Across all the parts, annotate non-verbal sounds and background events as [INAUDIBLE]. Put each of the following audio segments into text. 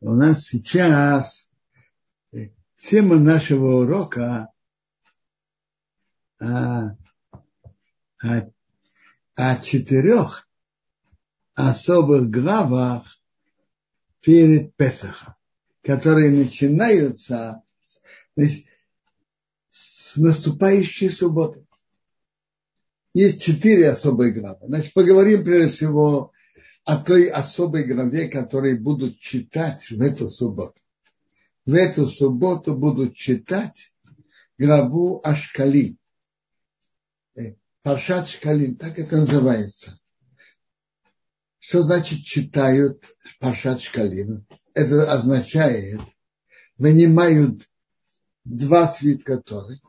У нас сейчас э, тема нашего урока о, о, о четырех особых главах перед Песохом, которые начинаются значит, с наступающей субботы. Есть четыре особые главы. Значит, поговорим прежде всего о той особой главе, которые будут читать в эту субботу. В эту субботу будут читать главу Ашкали. Э, Паршат Шкалим, так это называется. Что значит читают Паршат Шкалим? Это означает, вынимают два свитка Торы,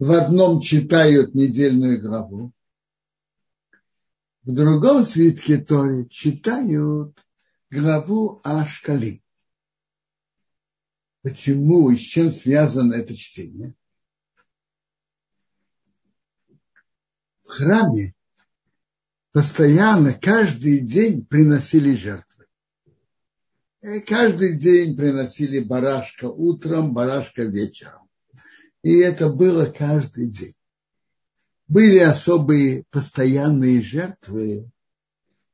в одном читают недельную главу, в другом свитке Торы читают главу Ашкали. Почему и с чем связано это чтение? В храме постоянно, каждый день приносили жертвы. И каждый день приносили барашка утром, барашка вечером. И это было каждый день были особые постоянные жертвы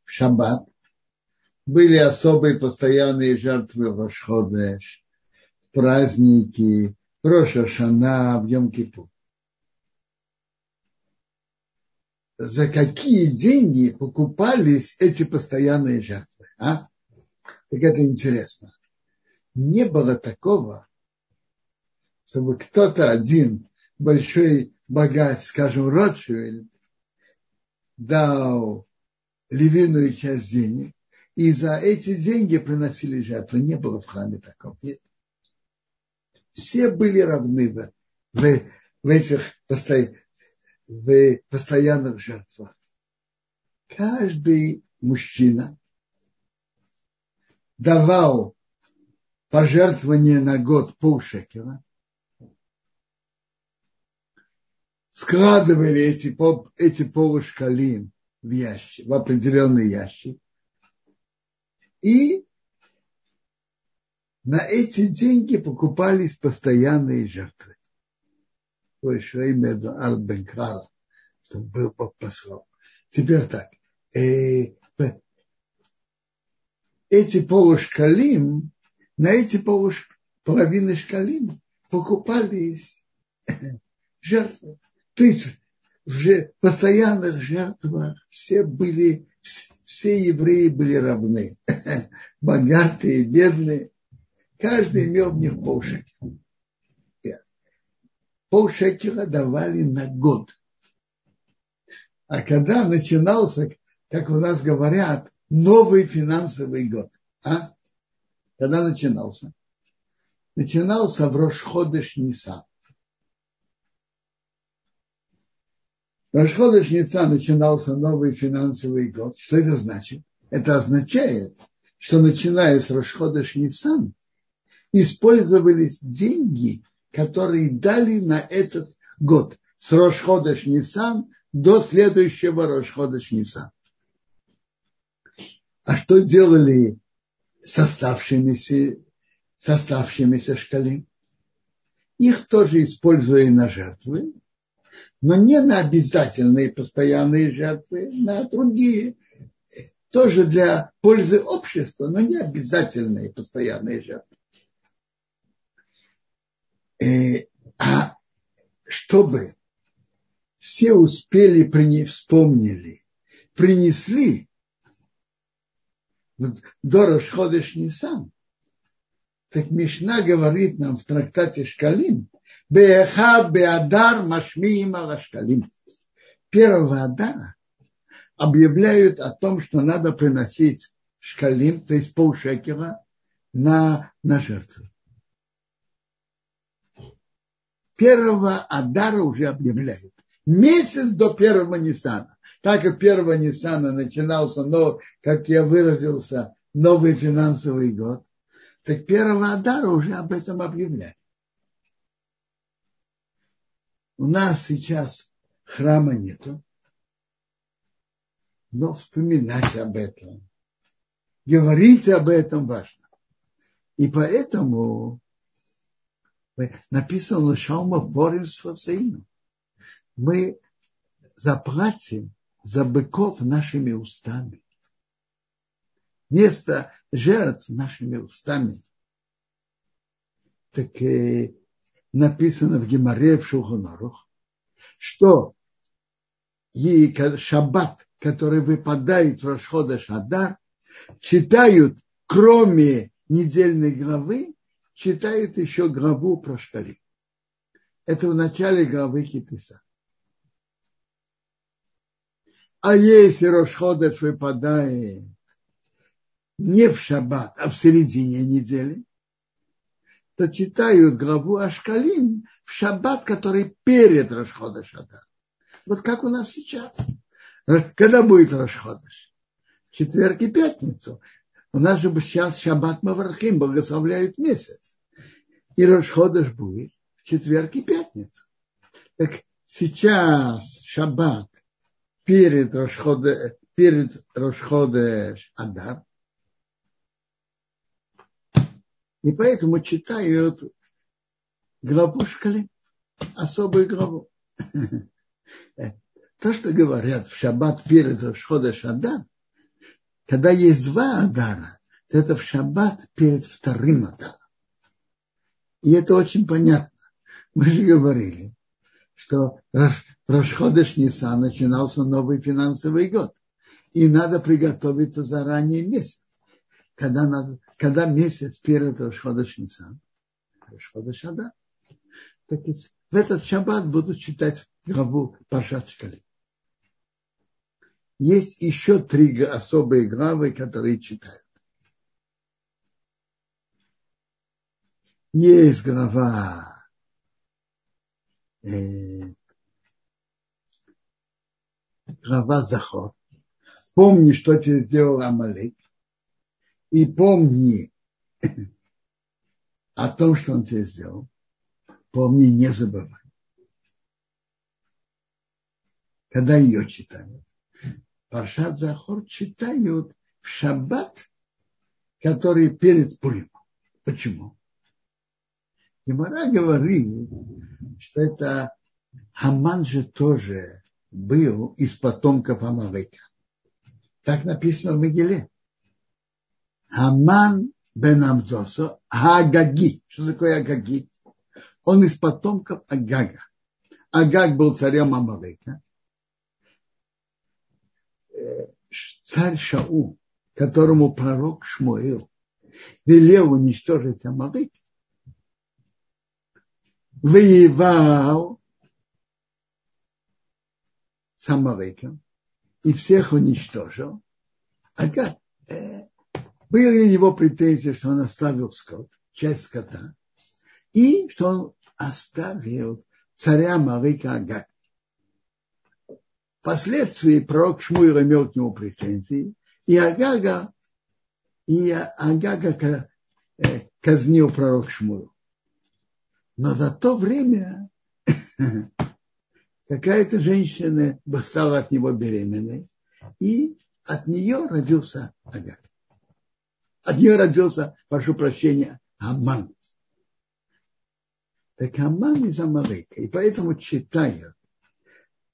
в шаббат, были особые постоянные жертвы в Рошходеш, в праздники, в Рошашана, в Йом-Кипур. За какие деньги покупались эти постоянные жертвы? А? Так это интересно. Не было такого, чтобы кто-то один большой богач, скажем, Ротшильд, дал львиную часть денег, и за эти деньги приносили жертву. Не было в храме такого. Нет. Все были равны в, в, в этих посто, в постоянных жертвах. Каждый мужчина давал пожертвование на год полшекера, складывали эти, эти полушкалим в ящик, в определенный ящик. И на эти деньги покупались постоянные жертвы. Чтобы был послал. Теперь так. Э, эти полушкалим, на эти полуш, половины шкалим покупались [COUGHS] жертвы. Есть в постоянных жертвах все были, все евреи были равны. [LAUGHS] Богатые, бедные. Каждый имел в них полшекера. Полшекера давали на год. А когда начинался, как у нас говорят, новый финансовый год, а? Когда начинался? Начинался в Рошходыш Нисан. Рашходыш Ница начинался новый финансовый год. Что это значит? Это означает, что начиная с Рашходыш Нисан использовались деньги, которые дали на этот год. С Рошходыш Нисан до следующего Рошходыш Нисан. А что делали с оставшимися, с оставшимися шкалим? Их тоже использовали на жертвы, но не на обязательные постоянные жертвы, на другие, тоже для пользы общества, но не обязательные постоянные жертвы. И, э, а чтобы все успели, вспомнили, принесли до Рошходыш Нисан, так Мишна говорит нам в трактате Шкалим, Беха Беадар Машмиим Алашкалим. Первого Адара объявляют о том, что надо приносить шкалим, то есть полшекера, на, на жертву. Первого Адара уже объявляют. Месяц до первого Ниссана. Так как первого Ниссана начинался, но, как я выразился, новый финансовый год, так первого Адара уже об этом объявляют. У нас сейчас храма нету, но вспоминать об этом, говорить об этом важно. И поэтому написано Шаума Воринство Саину. Мы заплатим за быков нашими устами. Место жертв нашими устами. Так и написано в Геморе в Шухонарух, что и шаббат, который выпадает в Рошхода Шадар, читают, кроме недельной главы, читают еще главу про шкали. Это в начале главы Китиса. А если Рошходеш выпадает не в шаббат, а в середине недели, то читают главу Ашкалим в шаббат, который перед Рошходеш Адар. Вот как у нас сейчас. Когда будет Рошходеш? Четверг и пятницу. У нас же сейчас Шаббат Маврахим благословляют месяц. И Рошходеш будет в четверг и пятницу. Так сейчас Шаббат перед Рошходе, перед Рошходеш Адар. И поэтому читают главу Шкали, особую главу. [LAUGHS] То, что говорят в шаббат перед Рошходеш Адар, когда есть два Адара, то это в шаббат перед вторым Адаром. И это очень понятно. Мы же говорили, что в Рошходеш Ниса начинался новый финансовый год. И надо приготовиться заранее месяц. Когда, надо, когда месяц перед Рошходеш Нисан, Рошходеш Адар. Так в этот шаббат будут читать главу Пашат. Есть еще три особые главы, которые читают. Есть глава э, глава Захор. Помни, что тебе сделал Амалек. И помни [COUGHS] о том, что он тебе сделал. Помни, не забывай. Когда ее читают. Паршат Захор читают в шаббат, который перед Пуримом. Почему? Гемора говорит, что это Хаман же тоже был из потомков Амалека. Так написано в Могиле. Хаман бен Амзосо, Агаги. Что такое Агаги? Он из потомков Агага. Агаг был царем Амалека царь Шаул, которому пророк Шмуил велел уничтожить Амалык, воевал с Амалыком и всех уничтожил. Ага, э, были его претензии, что он оставил скот, часть скота, и что он оставил царя Малыка Агак. Впоследствии пророк Шмуил имел к нему претензии, и Агага, и Агага э, казнил пророк Шмуил. Но за то время [LAUGHS] какая-то женщина стала от него беременной, и от нее родился Агаг. От нее родился, прошу прощения, Аман. Так Аман из Амалыка. И поэтому читают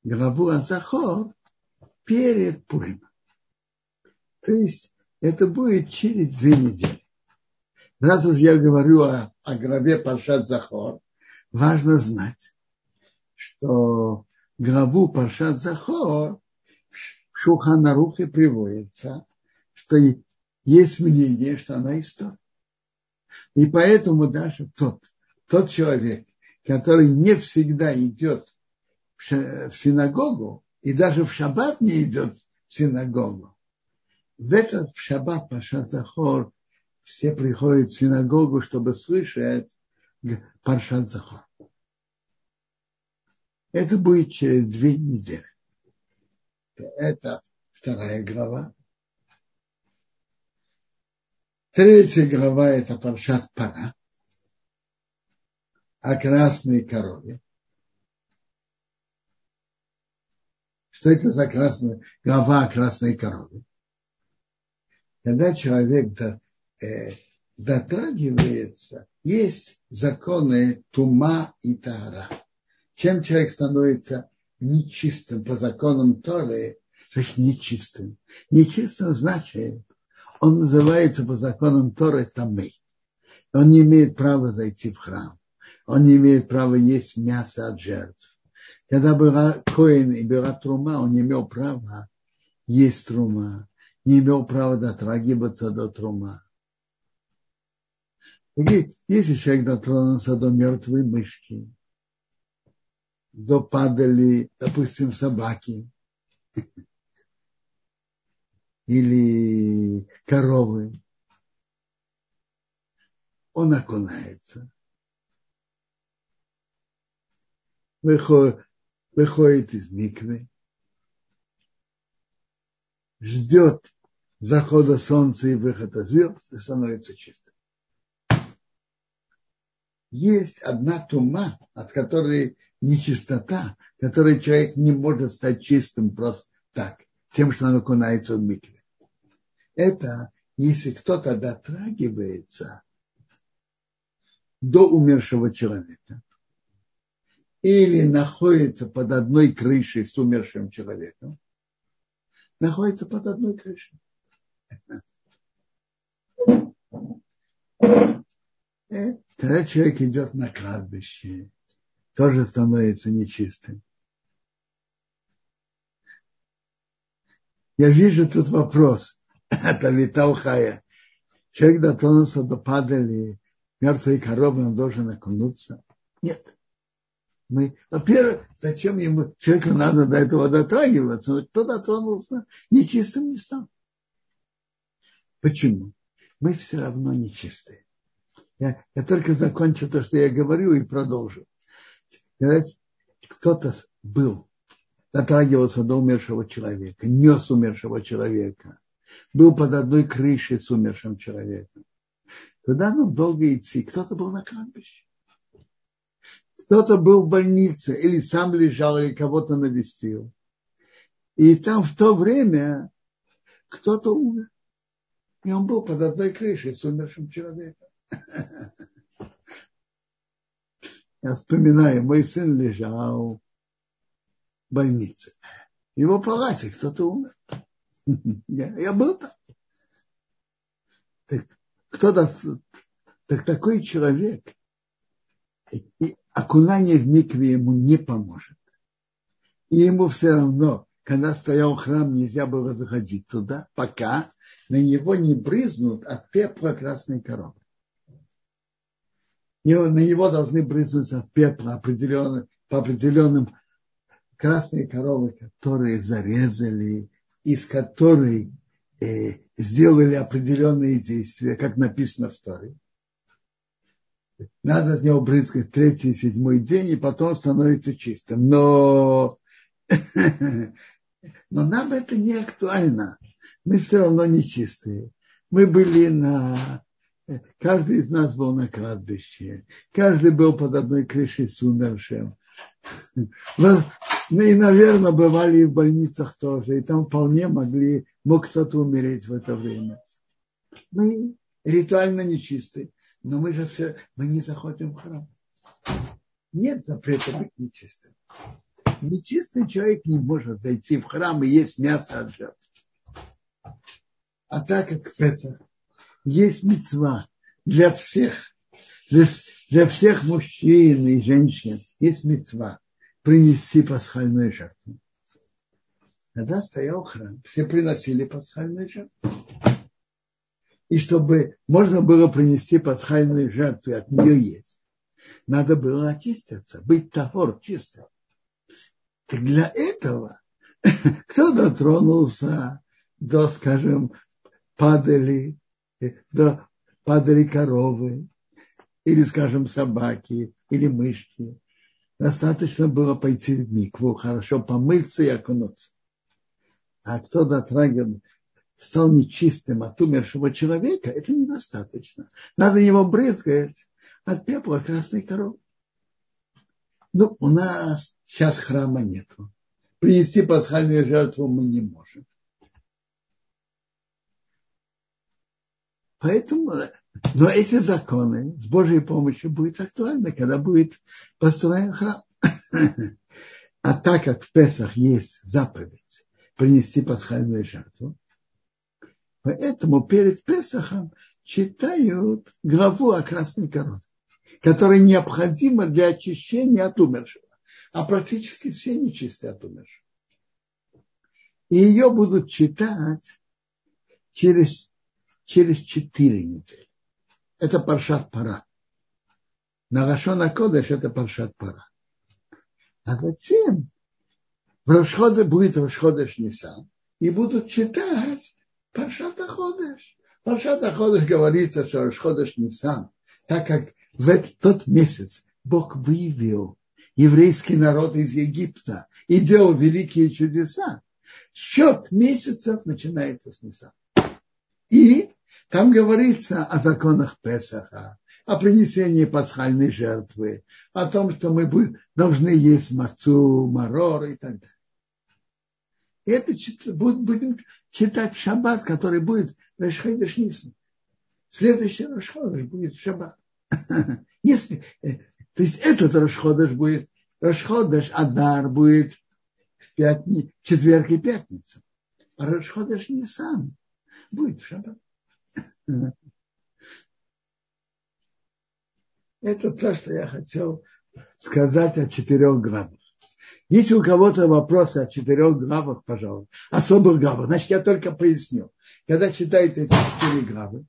главу Азахор перед Пуримом. То есть это будет через две недели. Раз уж я говорю о, о главе Паршат Захор, важно знать, что главу Паршат Захор в Шуханарухе приводится, что есть мнение, что она история. И поэтому даже тот, тот человек, который не всегда идет в синагогу и даже в шаббат не идет в синагогу. В этот в шаббат Паша Захор все приходят в синагогу, чтобы слышать Паршат Захор. Это будет через две недели. Это вторая глава. Третья глава – это Паршат Пара о красной корове. Что это за красная, глава красной коровы? Когда человек да, э, дотрагивается, есть законы тума и тара. Чем человек становится нечистым по законам Торы, значит нечистым. Нечистым значит, он называется по законам Торы Тамей. Он не имеет права зайти в храм. Он не имеет права есть мясо от жертв. Когда была Коин и была Трума, он не имел права есть Трума. Не имел права дотрагиваться до Трума. Если человек дотронулся до мертвой мышки, до падали, допустим, собаки [LAUGHS] или коровы, он окунается. Выходит, выходит из миквы, ждет захода солнца и выхода звезд и становится чистым. Есть одна тума, от которой нечистота, которой человек не может стать чистым просто так, тем, что он окунается в микве. Это если кто-то дотрагивается до умершего человека или находится под одной крышей с умершим человеком, находится под одной крышей. Э, когда человек идет на кладбище, тоже становится нечистым. Я вижу тут вопрос [LAUGHS] от Авиталхая. Человек дотронулся до падали мертвой коровы, он должен окунуться? Нет. Мы, во-первых, зачем ему, человеку надо до этого дотрагиваться, но кто дотронулся, нечистым не стал. Почему? Мы все равно нечистые. Я, я только закончу то, что я говорю, и продолжу. Кто-то был, дотрагивался до умершего человека, нес умершего человека, был под одной крышей с умершим человеком. Куда нам долго идти? Кто-то был на кладбище. Кто-то был в больнице, или сам лежал, или кого-то навестил. И там в то время кто-то умер. И он был под одной крышей с умершим человеком. [LAUGHS] Я вспоминаю, мой сын лежал в больнице. Его палате кто-то умер. Я, я был там. Так, кто-то, так такой человек, и окунание в микве ему не поможет. И ему все равно, когда стоял храм, нельзя было заходить туда, пока на него не брызнут от пепла красной коровы на него должны брызнуть от пепла определенным, по определенным красные коровы, которые зарезали, из которой э, сделали определенные действия, как написано в Торе. Надо от него брызгать третий седьмой день, и потом становится чистым. Но, [LAUGHS] но нам это не актуально. Мы все равно не чистые. Мы были на Каждый из нас был на кладбище. Каждый был под одной крышей с умершим. Ну, и, наверное, бывали и в больницах тоже. И там вполне могли, мог кто-то умереть в это время. Мы ритуально нечистые. Но мы же все, мы не заходим в храм. Нет запрета быть нечистым. Нечистый человек не может зайти в храм и есть мясо от жертв. А так как Песах есть мецва для всех, для, для всех мужчин и женщин есть мецва принести пасхальную жертву. Когда стоял храм, все приносили пасхальную жертву. И чтобы можно было принести пасхальную жертву, и от нее есть, надо было очиститься, быть товар чистым. Так для этого [LAUGHS] кто дотронулся до, скажем, падали да, падали коровы, или, скажем, собаки, или мышки. Достаточно было пойти в микву, хорошо помыться и окунуться. А кто дотрагивал, стал нечистым от умершего человека, это недостаточно. Надо его брызгать от пепла красной коровы. Ну, у нас сейчас храма нету. Принести пасхальную жертву мы не можем. Поэтому Но эти законы с Божьей помощью будут актуальны, когда будет построен храм. [COUGHS] А так как в Песах есть заповедь принести пасхальную жертву, поэтому перед Песахом читают главу о красной корове, которая необходима для очищения от умершего. А практически все нечистые от умершего. И ее будут читать через, через четыре недели. Это Паршат Пара. На Рашона Кодыш это Паршат Пара. А затем в Рошходе будет Рошходеш Нисан. И будут читать Паршат Ходеш. Паршат Ходеш говорится, что Рошходеш Нисан, так как в этот, тот месяц Бог вывел еврейский народ из Египта и делал великие чудеса, счет месяцев начинается с Нисан. И там говорится о законах Песаха, о принесении пасхальной жертвы, о том, что мы должны есть мацу, марор и так далее. И это будем читать шаббат, который будет Решхайдеш Нисан. Следующий Рошходыш будет в шаббат. [LAUGHS] Если, э, то есть этот Рошходыш будет, Рошходыш Адар будет в пятни, четверг и пятницу. А Рошходыш Нисан будет в шаббат. Это то, что я хотел сказать о четырех главах. Если у кого-то вопросы о четырех главах, пожалуйста, особых главах, значит, я только поясню. Когда читаете эти четыре главы,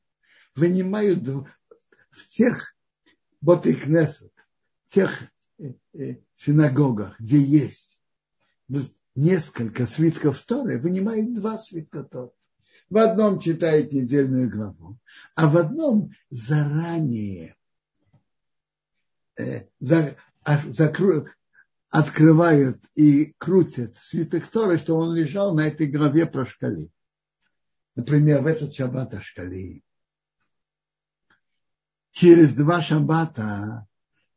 вынимают в тех кнесет, тех э, э, синагогах, где есть несколько свитков Торы, вынимают два свитка Торы. В одном читает недельную главу, а в одном заранее э, а, открывают и крутят свиток Торы, что он лежал на этой главе про шкали. Например, в этот шаббат о шкали. Через два шаббата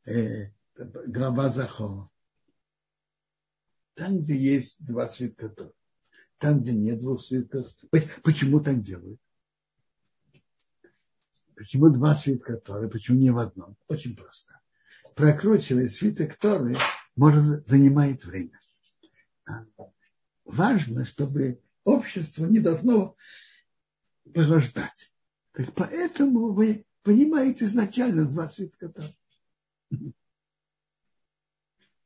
э, глава Захо. Там, где есть два свитка Торы там, где нет двух свитков. Почему так делают? Почему два свитка Торы, почему не в одном? Очень просто. Прокручивать свиток Торы может занимает время. А важно, чтобы общество не должно порождать. Так поэтому вы понимаете изначально два свитка Торы.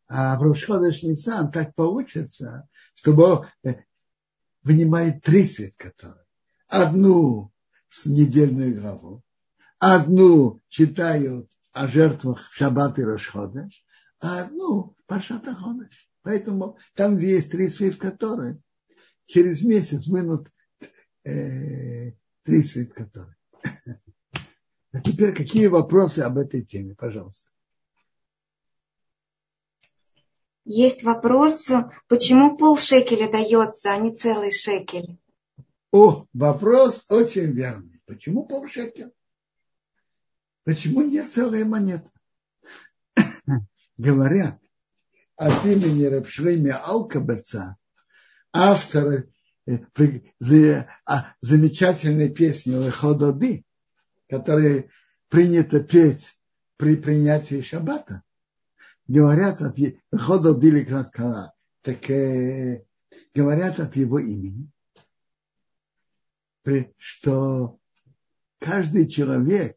А в Рошходеш Нисан так получится, чтобы вынимает три свитка Торы. Одну с недельную главу, одну читают о жертвах в Шаббат и Рошходеш, а одну Пашат Ходеш. Поэтому там, где есть три свитка Торы, через месяц вынут э, три свитка Торы. [LAUGHS] А теперь какие вопросы об этой теме, пожалуйста? Есть вопрос, почему полшекеля дается, а не целый шекель? О, вопрос очень верный. Почему полшекеля? Почему не целая монета? [COUGHS] Говорят от имени Рабшлейми Алкаберца, автора э, а, замечательной песни Лехододи, которая принято петь при принятии шаббата говорят от хода Дили так э, говорят от его имени, что каждый человек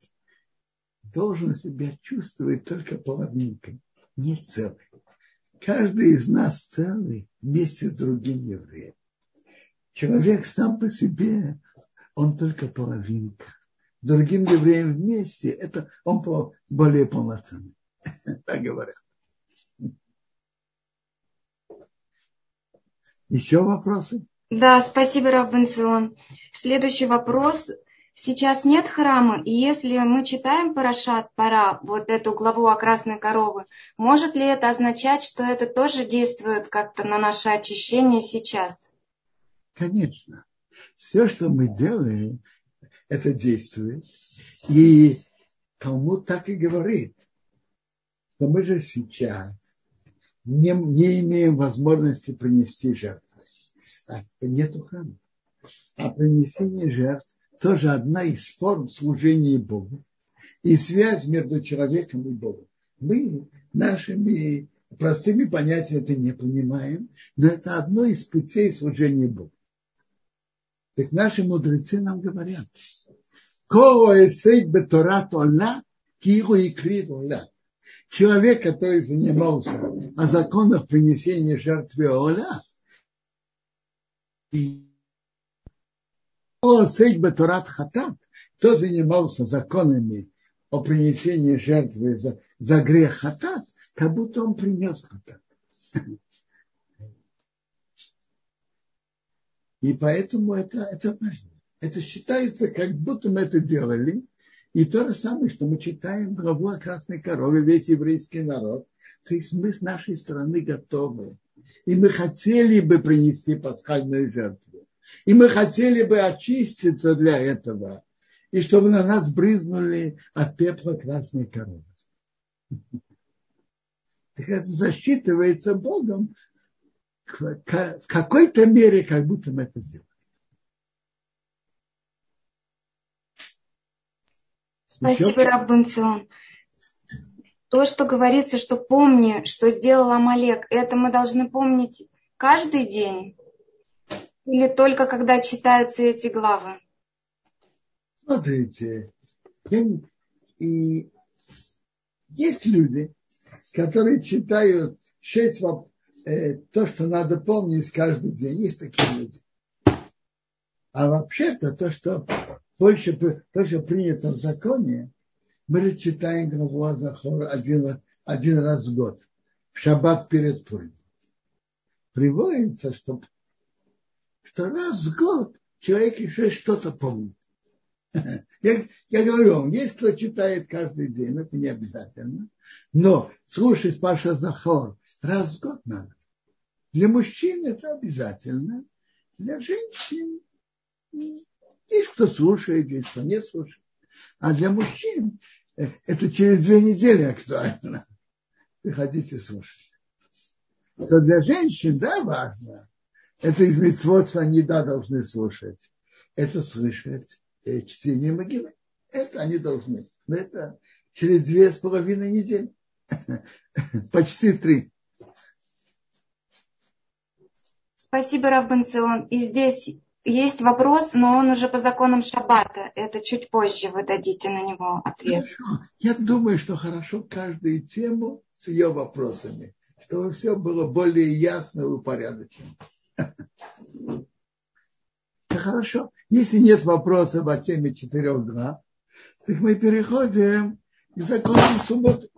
должен себя чувствовать только половинкой, не целый. Каждый из нас целый вместе с другим евреем. Человек сам по себе, он только половинка. Другим евреем вместе, это он более полноценный. [LAUGHS] Так говорят. Еще вопросы? Да, спасибо, Раббенцион. Следующий вопрос. Сейчас нет храма, и если мы читаем Парашат Пара, вот эту главу о красной коровы, может ли это означать, что это тоже действует как-то на наше очищение сейчас? Конечно. Все, что мы делаем, это действует. И Талмуд так и говорит, что мы же сейчас не, не имеем возможности принести жертву. А, нету храма. А принесение жертв тоже одна из форм служения Богу и связь между человеком и Богом. Мы нашими простыми понятиями это не понимаем, но это одно из путей служения Богу. Так наши мудрецы нам говорят, Человек, который занимался о законах принесения жертвы Оля, и Торат Хатат, кто занимался законами о принесении жертвы за, за грех Хатат, как будто он принес Хатат. И поэтому это, это важно. Это считается, как будто мы это делали. И то же самое, что мы читаем главу о красной корове, весь еврейский народ. То есть мы с нашей стороны готовы. И мы хотели бы принести пасхальную жертву. И мы хотели бы очиститься для этого. И чтобы на нас брызнули от пепла красной коровы. Так это засчитывается Богом в какой-то мере, как будто мы это сделали. Спасибо, Раббанцион. То, что говорится, что помни, что сделал Амалек, это мы должны помнить каждый день? Или только когда читаются эти главы? Смотрите, и есть люди, которые читают шесть э, то, что надо помнить каждый день. Есть такие люди. А вообще-то то, что больше, то, что принято в законе, мы читаем главу Азахор один, один раз в год, в шаббат перед Пурим. Приводится, что, что раз в год человек еще что-то помнит. [LAUGHS] Я, я говорю вам, есть кто читает каждый день, это не обязательно. Но слушать Паша Захор раз в год надо. Для мужчин это обязательно. Для женщин есть кто слушает, есть кто не слушает. А для мужчин э, это через две недели актуально. Приходите слушать. То для женщин, да, важно. Это из митцвот, они, да, должны слушать. Это слышать э, чтение могилы. Это они должны. Но это через две с половиной недели. [LAUGHS] Почти три. Спасибо, Равбанцион. И здесь есть вопрос, но он уже по законам Шаббата. Это чуть позже вы дадите на него ответ. Хорошо. Я думаю, что хорошо каждую тему с ее вопросами, чтобы все было более ясно и упорядочено. Хорошо. Если нет вопросов о теме четырех глав, так мы переходим к закону субботы.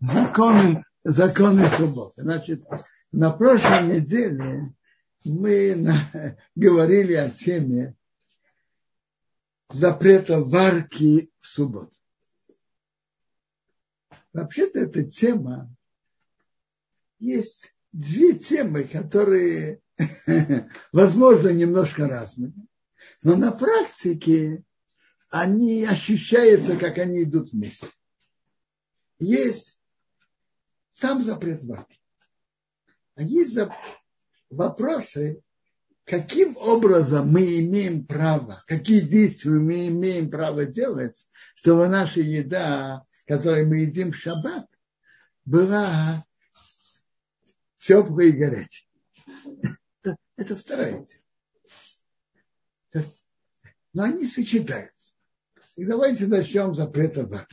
Законы законы субботы. Значит, на прошлой неделе мы [LAUGHS] говорили о теме запрета варки в субботу. Вообще-то эта тема, есть две темы, которые, [LAUGHS] возможно, немножко разные, но на практике они ощущаются, как они идут вместе. Есть сам запрет варки. А есть вопросы, каким образом мы имеем право, какие действия мы имеем право делать, чтобы наша еда, которую мы едим в шаббат, была теплой и горячей. Это, это вторая тема. Но они сочетаются. И давайте начнем запрета.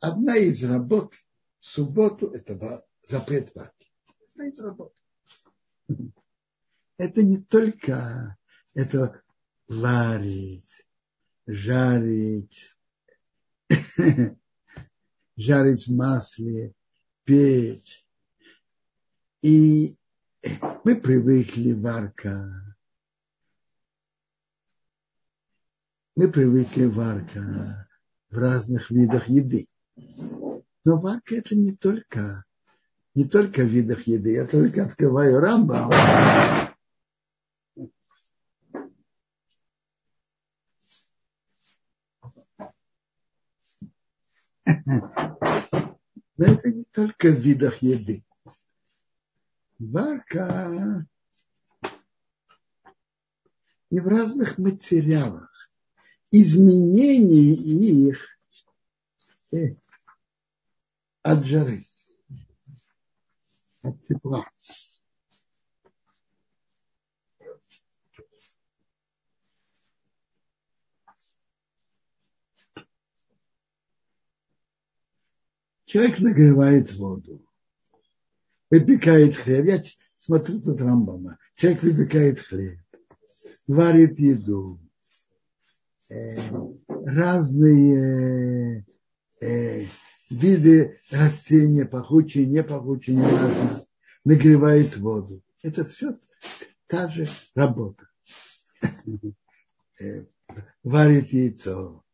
Одна из работ – в субботу это запрет варки. Это из работы. Это не только это варить, жарить, [LAUGHS] жарить в масле, печь. И мы привыкли варка. Мы привыкли варка в разных видах еды. Но варка это не только, не только в видах еды. Я только открываю рамбам. Но это не только в видах еды. Варка и в разных материалах. Изменение их от жары, от тепла. Человек нагревает воду, выпекает хлеб. Я смотрю тут Рамбама. Человек выпекает хлеб, варит еду, э, разные э, виды растения, пахучие, не пахучие, не важно, нагревает воду. Это все та же работа. Э, варит яйцо,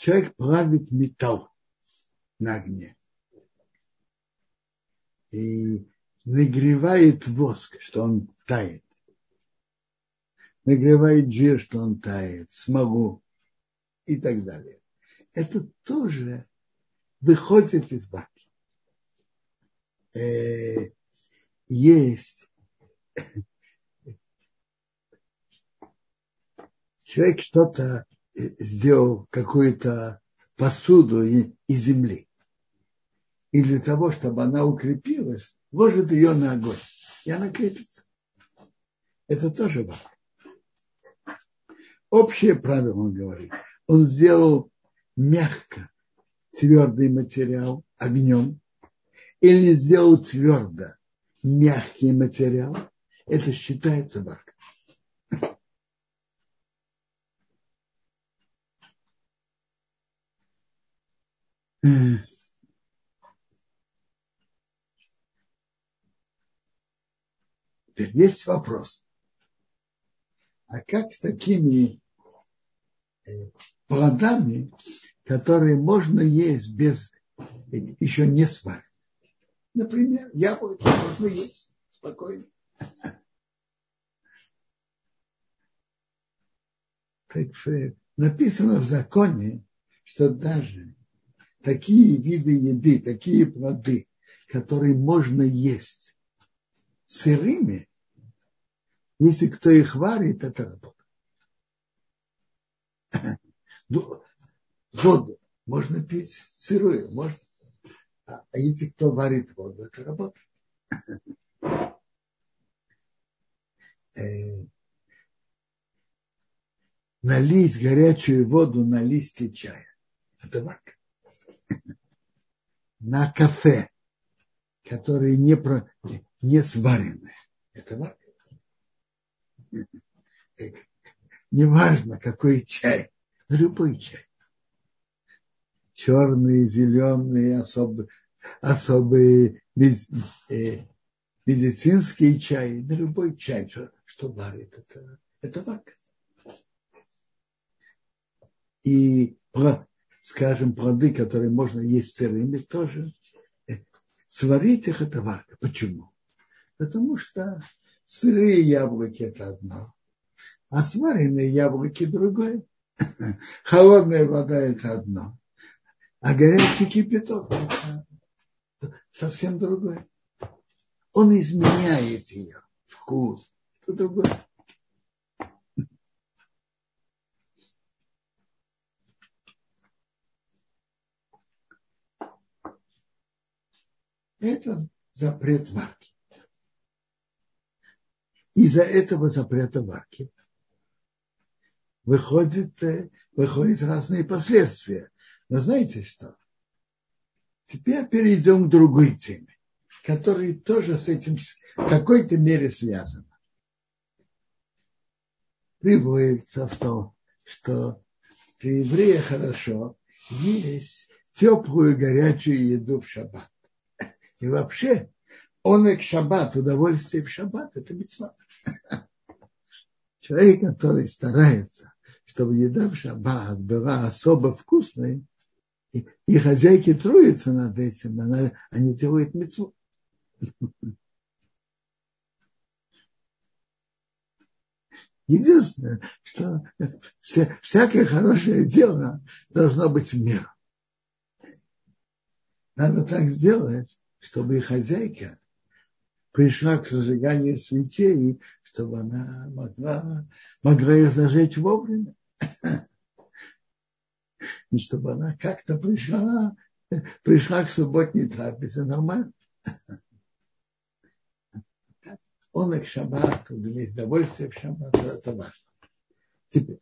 человек плавит металл на огне и нагревает воск, что он тает. Нагревает жир, что он тает, смогу и так далее. Это тоже выходит из баки. Э, есть человек что-то сделал какую-то посуду из земли. И для того, чтобы она укрепилась, ложит ее на огонь. И она крепится. Это тоже важно. Общее правило, он говорит. Он сделал мягко твердый материал огнем или сделал твердо мягкий материал. Это считается барка. Теперь есть вопрос. А как с такими э, плодами, которые можно есть без еще не сварки? Например, яблоки можно есть спокойно. Так написано в законе, что даже такие виды еды, такие плоды, которые можно есть сырыми, если кто их варит, это работа. Ну, воду можно пить сырую, можно. А, а если кто варит воду, это работа. Э, налить горячую воду на листья чая. Это варка на кафе, которые не, про, не сварены. Это важно. [LAUGHS] Неважно, какой чай, любой чай. Черный, зеленый, особый, особый э, медицинский чай, любой чай, что, что варит, это, это варка. И скажем, плоды, которые можно есть сырыми, тоже э, сварить их это варка. Почему? Потому что сырые яблоки это одно, а сваренные яблоки другое. [LAUGHS] Холодная вода это одно, а горячий кипяток это совсем другое. Он изменяет ее вкус, это другое. Это запрет варки. Из-за этого запрета варки выходит, э, выходят разные последствия. Но знаете что? Теперь перейдем к другой теме, которая тоже с этим в какой-то мере связана. Приводится в том, что для еврея хорошо есть теплую горячую еду в шаббат. И вообще, он и к шаббат, удовольствие в шаббат, это мецва. Человек, который старается, чтобы еда в шаббат была особо вкусной, и, и хозяйки труются над этим, она, они делают мецву. Единственное, что вся, всякое хорошее дело должно быть в меру. Надо так сделать, чтобы и хозяйка пришла к зажиганию свечей, чтобы она могла, могла их зажечь вовремя. И чтобы она как-то пришла, пришла к субботней трапезе нормально. Он и к шаббату, удовольствие в шаббату, это важно. Теперь,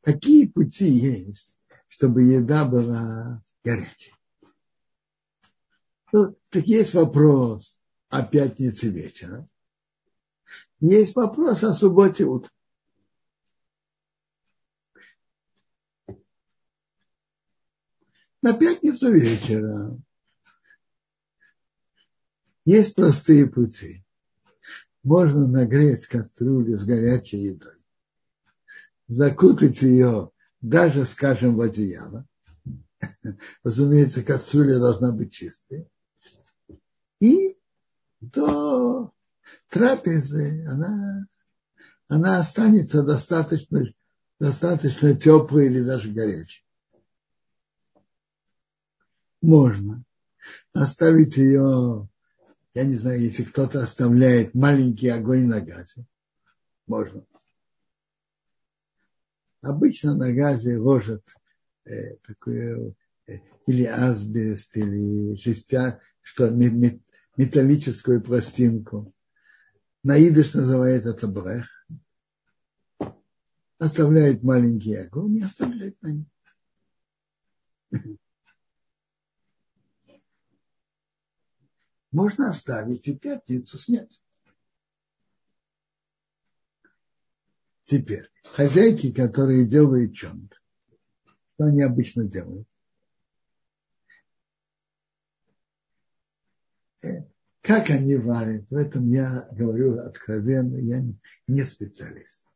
какие пути есть, чтобы еда была горячей? Ну, так есть вопрос о пятнице вечером. Есть вопрос о субботе утром. На пятницу вечером есть простые пути. Можно нагреть кастрюлю с горячей едой, закутать ее даже, скажем, в одеяло. [LAUGHS] Разумеется, кастрюля должна быть чистой. И до трапезы она, она останется достаточно, достаточно теплой или даже горячей. Можно оставить ее, я не знаю, если кто-то оставляет маленький огонь на газе, можно. Обычно на газе ложат э, такое э, или асбест, или жестя, что металлическую пластинку. На идыш называют это брех. Оставляет маленький огонь и оставляет на нем. Можно оставить и пятницу снять. Теперь, хозяйки, которые делают чем-то, что они обычно делают? Как они варят, в этом я говорю откровенно, я не специалист.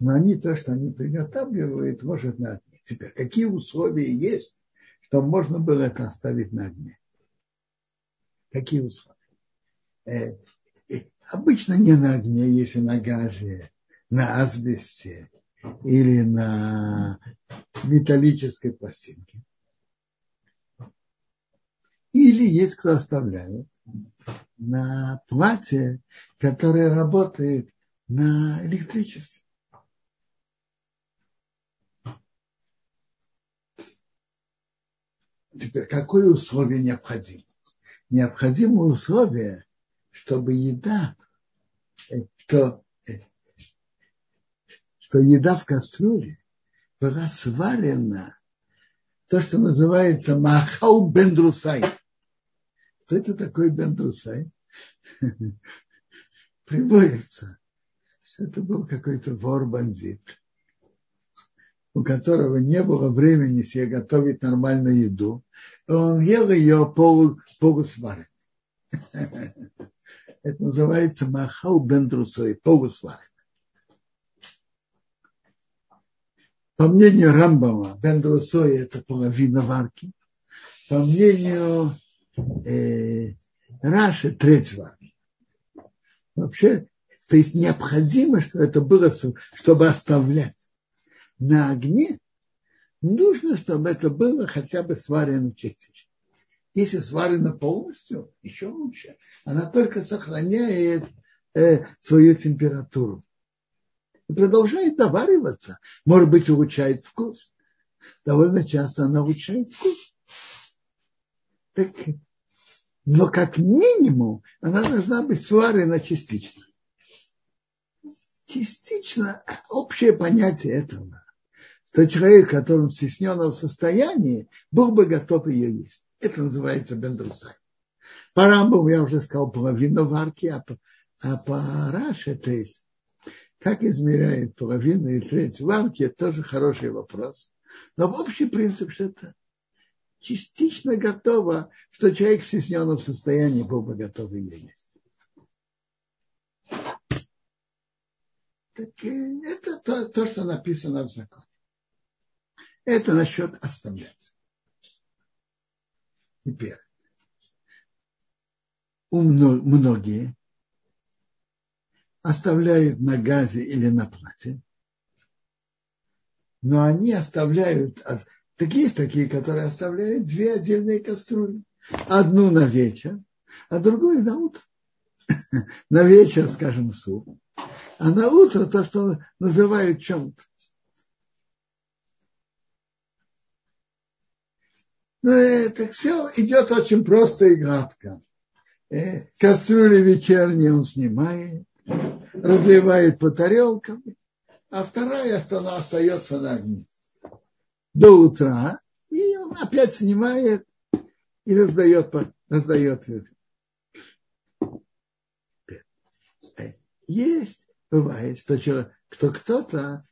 Но они то, что они приготавливают, может на огне. Теперь, какие условия есть, чтобы можно было это оставить на огне? Какие условия? Э, э, обычно не на огне, если на газе, на асбесте или на металлической пластинке. Или есть кто оставляет на платье, которое работает на электричестве. Теперь, какое условие необходимо? Необходимо условие, чтобы еда, э, что, э, что еда в кастрюле была свалена, то, что называется махал бендрусай что это такое Бендрусай? [LAUGHS] Приводится, что это был какой-то вор-бандит, у которого не было времени себе готовить нормальную еду. Он ел ее полу, полусваренной. [LAUGHS] Это называется махал бендрусой, полусваренной. По мнению Рамбама, бендрусой – это половина варки. По мнению э, Раши треть. Вообще, то есть необходимо, что это было, чтобы оставлять на огне, нужно, чтобы это было хотя бы сварено частично. Если сварено полностью, еще лучше. Она только сохраняет э, свою температуру. И продолжает довариваться. Может быть, улучшает вкус. Довольно часто она улучшает вкус. Так но как минимум она должна быть сварена частично. Частично общее понятие этого, что человек, который в стесненном состоянии, был бы готов ее есть. Это называется бендрусай. По Рамбову я уже сказал половину варки, а по, а по Раше, то есть как измеряет половину и треть варки, это тоже хороший вопрос. Но в общий принцип, что это частично готова, что человек в стесненном состоянии был бы готов ее есть. Так э, это то, то, что написано в законе. Это насчет оставлять. Теперь. У многие оставляют на газе или на платье, но они оставляют Так есть такие, которые оставляют две отдельные кастрюли. Одну на вечер, а другую на утро. [LAUGHS] На вечер, скажем, суп, а на утро то, что называют чем-то. Ну, это все идет очень просто и гладко. Э, кастрюли вечерние он снимает, разливает по тарелкам, а вторая остается на огне до утра, и он опять снимает и раздает, раздает людям. Есть, бывает, что, кто-то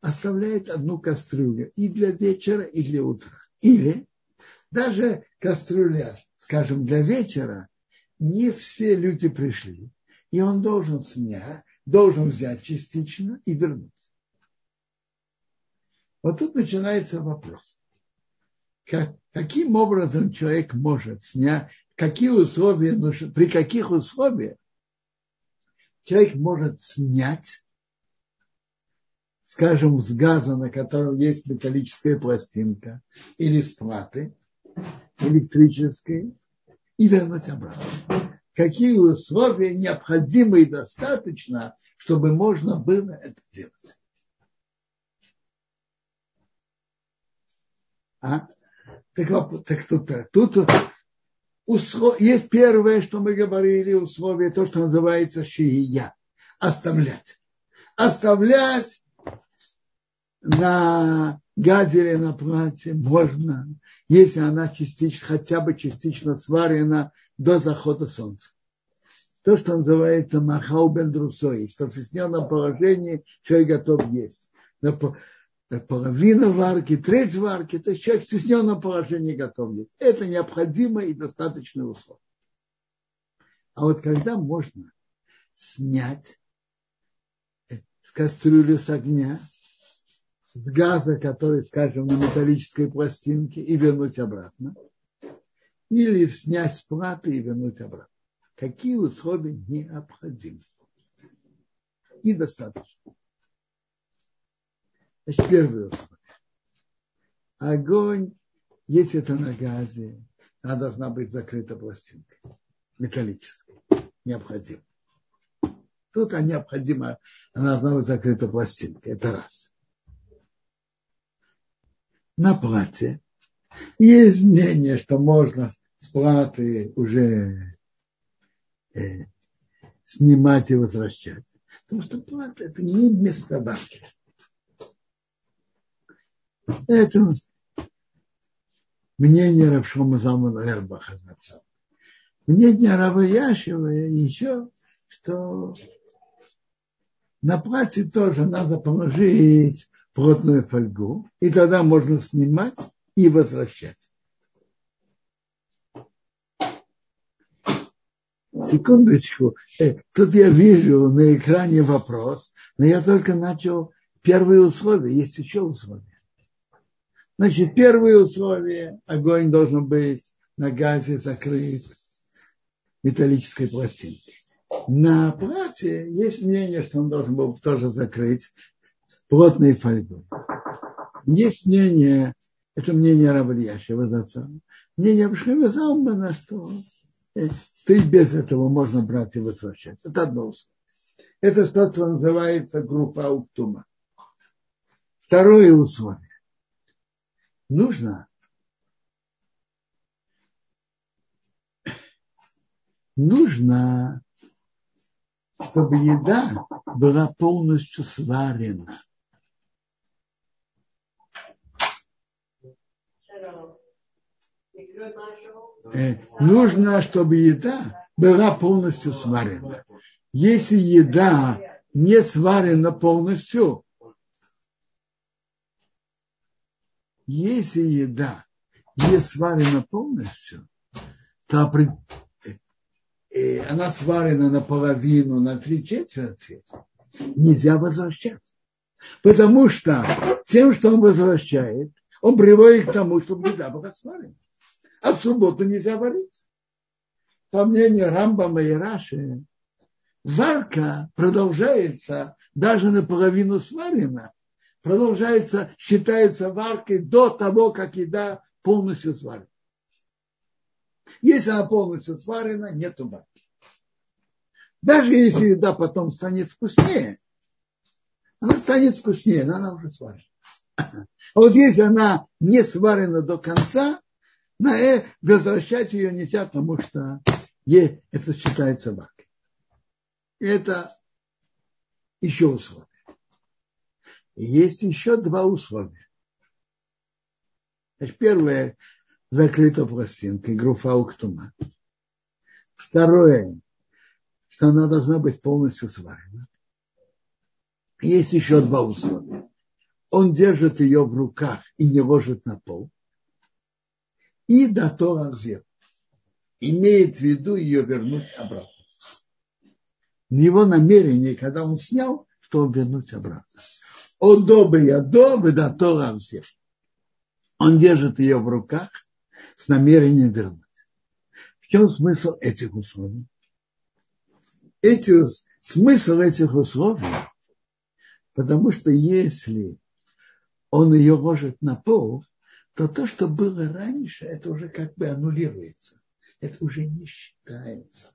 оставляет одну кастрюлю и для вечера, и для утра. Или даже кастрюля, скажем, для вечера, не все люди пришли, и он должен снять, должен взять частично и вернуть. Вот тут начинается вопрос. Как, каким образом человек может снять, какие условия при каких условиях человек может снять, скажем, с газа, на котором есть металлическая пластинка, или с платы электрической, и вернуть обратно. Какие условия необходимы и достаточно, чтобы можно было это делать. А? Так, так тут, тут услов, есть первое, что мы говорили, условие, то, что называется шия. Оставлять. Оставлять на газе или на платье можно, если она частично, хотя бы частично сварена до захода солнца. То, что называется махау бен друсой, что в стесненном положении человек готов есть половина варки, треть варки, то есть человек в стесненном положении готов есть. Это необходимо и достаточно условие. А вот когда можно снять с кастрюлю с огня, с газа, который, скажем, на металлической пластинке, и вернуть обратно, или снять с платы и вернуть обратно. Какие условия необходимы и достаточно. Значит, первый условие. Огонь, если это на газе, она должна быть закрыта пластинкой металлической. Необходимо. Тут а необходимо, она должна быть закрыта пластинкой. Это раз. На платье есть мнение, что можно с платы уже э, снимать и возвращать. Потому что плата это не место башки. Это мнение Равшома Залмана Эрбаха. Мнение Рава Яшева еще, что на платье тоже надо положить плотную фольгу, и тогда можно снимать и возвращать. Секундочку. Э, тут я вижу на экране вопрос, но я только начал первые условия. Есть еще условия. Значит, первое условие, огонь должен быть на газе закрыт металлической пластинкой. На платье есть мнение, что он должен был тоже закрыть плотной фольгой. Есть мнение, это мнение Рабальяшева за мнение Абшхема Залмана, что э, ты без этого можно брать и возвращать. Это одно условие. Это то, что называется группа Уктума. Второе условие нужно нужно, чтобы еда была полностью сварена. Э, нужно, чтобы еда была полностью сварена. Если еда не сварена полностью, Если еда не сварена полностью, то э, э, она сварена наполовину, на три четверти, нельзя возвращать. Потому что тем, что он возвращает, он приводит к тому, чтобы еда была сварена. А в субботу нельзя варить. По мнению Рамбама и Раши, варка продолжается даже наполовину сварена, продолжается, считается варкой до того, как еда полностью сварена. Если она полностью сварена, нету варки. Даже если еда потом станет вкуснее, она станет вкуснее, но она уже сварена. А вот если она не сварена до конца, э, возвращать ее нельзя, потому что это считается варкой. Это еще условие. Есть еще два условия. Значит, первое – закрыта пластинка, груфа уктума. Второе, что она должна быть полностью сварена. Есть еще два условия. Он держит ее в руках и не ложит на пол. И до Торахзер имеет в виду ее вернуть обратно. Его намерение, когда он снял, что вернуть обратно. Он добрый, я добрый, да Торахзер. Он держит ее в руках с намерением вернуть. В чем смысл этих условий? Эти, смысл этих условий, потому что если он ее ложит на пол, то то, что было раньше, это уже как бы аннулируется. Это уже не считается.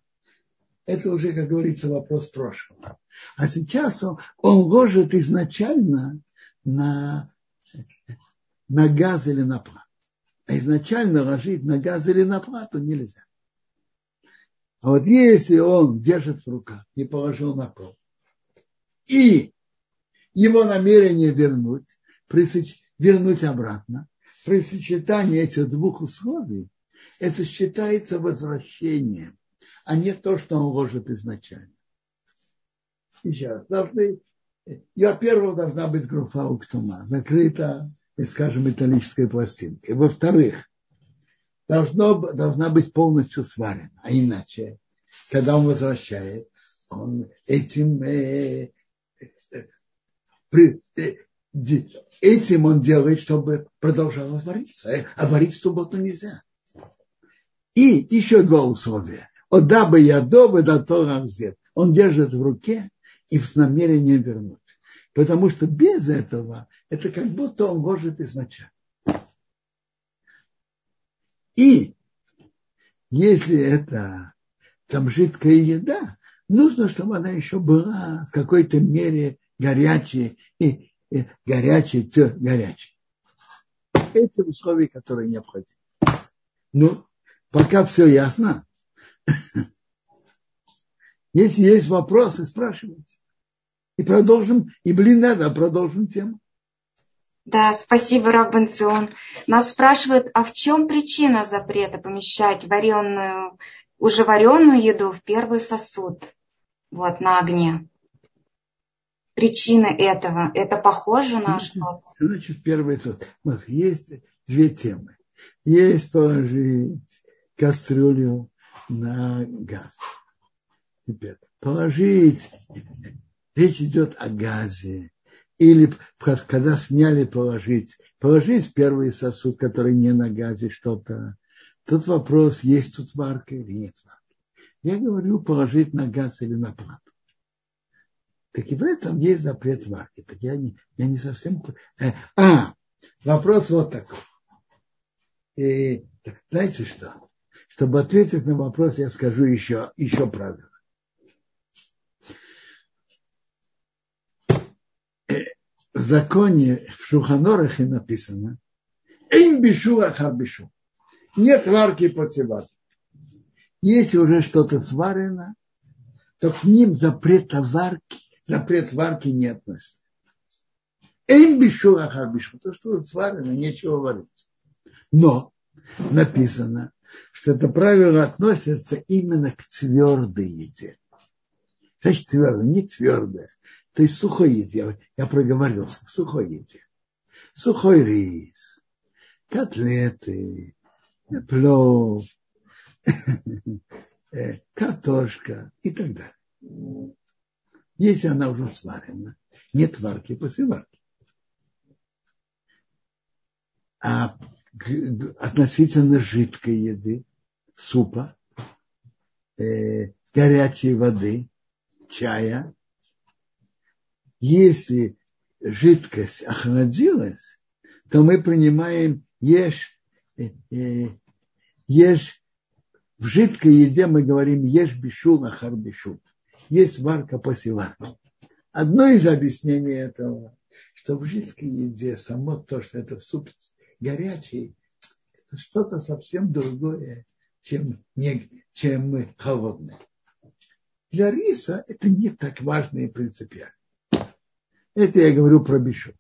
Это уже, как говорится, вопрос прошлого. А сейчас он, он ложит изначально на, на газ или на плату. А изначально ложить на газ или на плату нельзя. А вот если он держит в руках, не положил на пол, и его намерение вернуть, присыч, вернуть обратно, при сочетании этих двух условий, это считается возвращением, а не то, что он ложит изначально. Сейчас должны, во-первых, должна быть груфа уктума, закрыта, скажем, металлической пластинкой. Во-вторых, должно, должна быть полностью сварена, а иначе, когда он возвращает, он этим э, э, при, э, этим он делает, чтобы продолжало вариться. А варить в субботу нельзя. И еще два условия. Одабы ядовы да торамзет. Он держит в руке и с намерением вернуть. Потому что без этого это как будто он может изначально. И если это там жидкая еда, нужно, чтобы она еще была в какой-то мере горячей и горячий, все горячий. Это условия, которые необходимы. Ну, пока все ясно. [LAUGHS] Если есть вопросы, спрашивайте. И продолжим, и блин, надо, продолжим тему. Да, спасибо, Раббенцион. Нас спрашивают, а в чем причина запрета помещать вареную, уже вареную еду в первый сосуд, вот, на огне? причины этого? Это похоже на что-то? Значит, первый вот, есть две темы. Есть положить кастрюлю на газ. Теперь положить, речь идет о газе. Или когда сняли положить, положить первый сосуд, который не на газе, что-то. Тут вопрос, есть тут варка или нет варки. Я говорю, положить на газ или на плату. Так и в этом есть запрет сварки. Так я не, я не совсем... Э, а, вопрос вот такой. И, знаете что? Чтобы ответить на вопрос, я скажу еще, еще правило. В законе в Шуханорахе написано «Им бишу ахар бишу». Нет варки после варки. Если уже что-то сварено, то к ним запрета варки запрет варки не относится. Эм бишу ахар бишу, то, что сварено, нечего варить. Но написано, что это правило относится именно к твердой еде. Значит, твердое, не твердое. То есть сухой еде. Я проговорился. Сухой еде. Сухой рис, котлеты, плов, [LAUGHS] э, картошка и так далее если она уже сварена, нет варки после варки. А относительно жидкой еды, супа, э, горячей воды, чая, если жидкость охладилась, то мы принимаем ешь, э, э, ешь в жидкой еде мы говорим ешь бешул ахар бешул. Есть варка после варки. Одно из объяснений этого, что в жидкой еде само то, что это суп горячий, это что-то совсем другое, чем, не, чем холодное. Для риса это не так важно и принципиально. Это я говорю про бишу.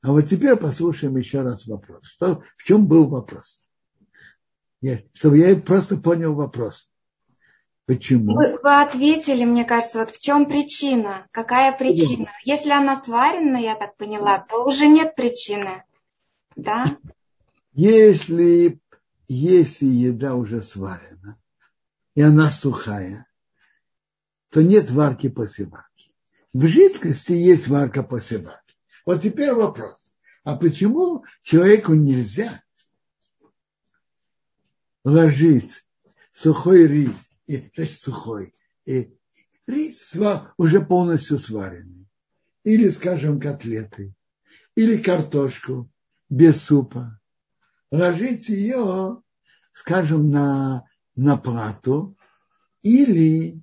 А вот теперь послушаем еще раз вопрос. Что, в чем был вопрос? Я, чтобы я просто понял вопрос. Почему? Вы, вы ответили, мне кажется, вот в чем причина? Какая причина? Да. Если она сварена, я так поняла, то уже нет причины. Да? Если, если еда уже сварена, и она сухая, то нет варки после варки. В жидкости есть варка после варки. Вот теперь вопрос. А почему человеку нельзя ложить сухой рис, и, значит, сухой, и рис уже полностью сваренный, или, скажем, котлеты, или картошку без супа, ложить ее, скажем, на, на плату или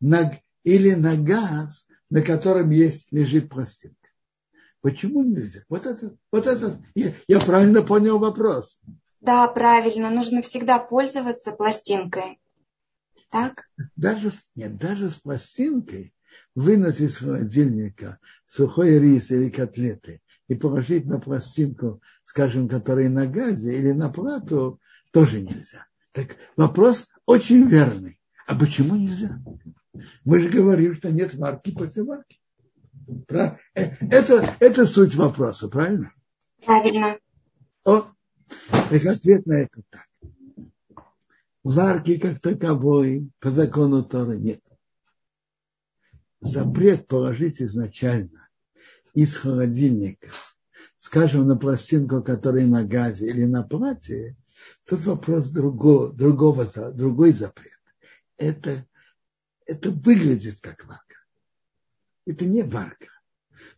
на, или на газ, на котором есть, лежит пластинка. Почему нельзя? Вот это, вот это, я, я правильно понял вопрос. Да, правильно, нужно всегда пользоваться пластинкой. Так? Даже, нет, даже с пластинкой вынуть из холодильника сухой рис или котлеты и положить на пластинку, скажем, которая на газе или на плату, тоже нельзя. Так вопрос очень верный. А почему нельзя? Мы же говорим, что нет марки после марки. Э, это, это суть вопроса, правильно? Правильно. О, так ответ на это так. Варки как таковой по закону Торы нет. Запрет положить изначально из холодильника, скажем, на пластинку, которая на газе или на платье, тут вопрос другого, другого, другой запрет. Это это выглядит как варка. Это не варка.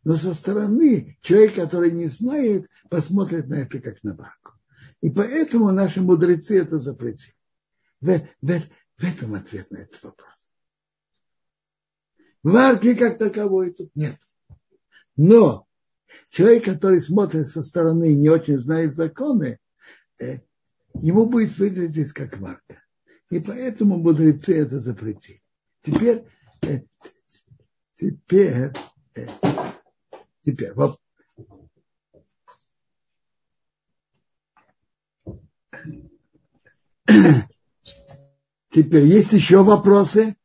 Но со стороны человек, который не знает, посмотрит на это как на варку. И поэтому наши мудрецы это запретили. В, в, в этом ответ на этот вопрос. Варки как таковой тут нет. Но человек, который смотрит со стороны и не очень знает законы, э, ему будет выглядеть как варка. И поэтому мудрецы это запретили. Теперь, э, теперь, э, теперь, вот. Теперь есть еще вопросы?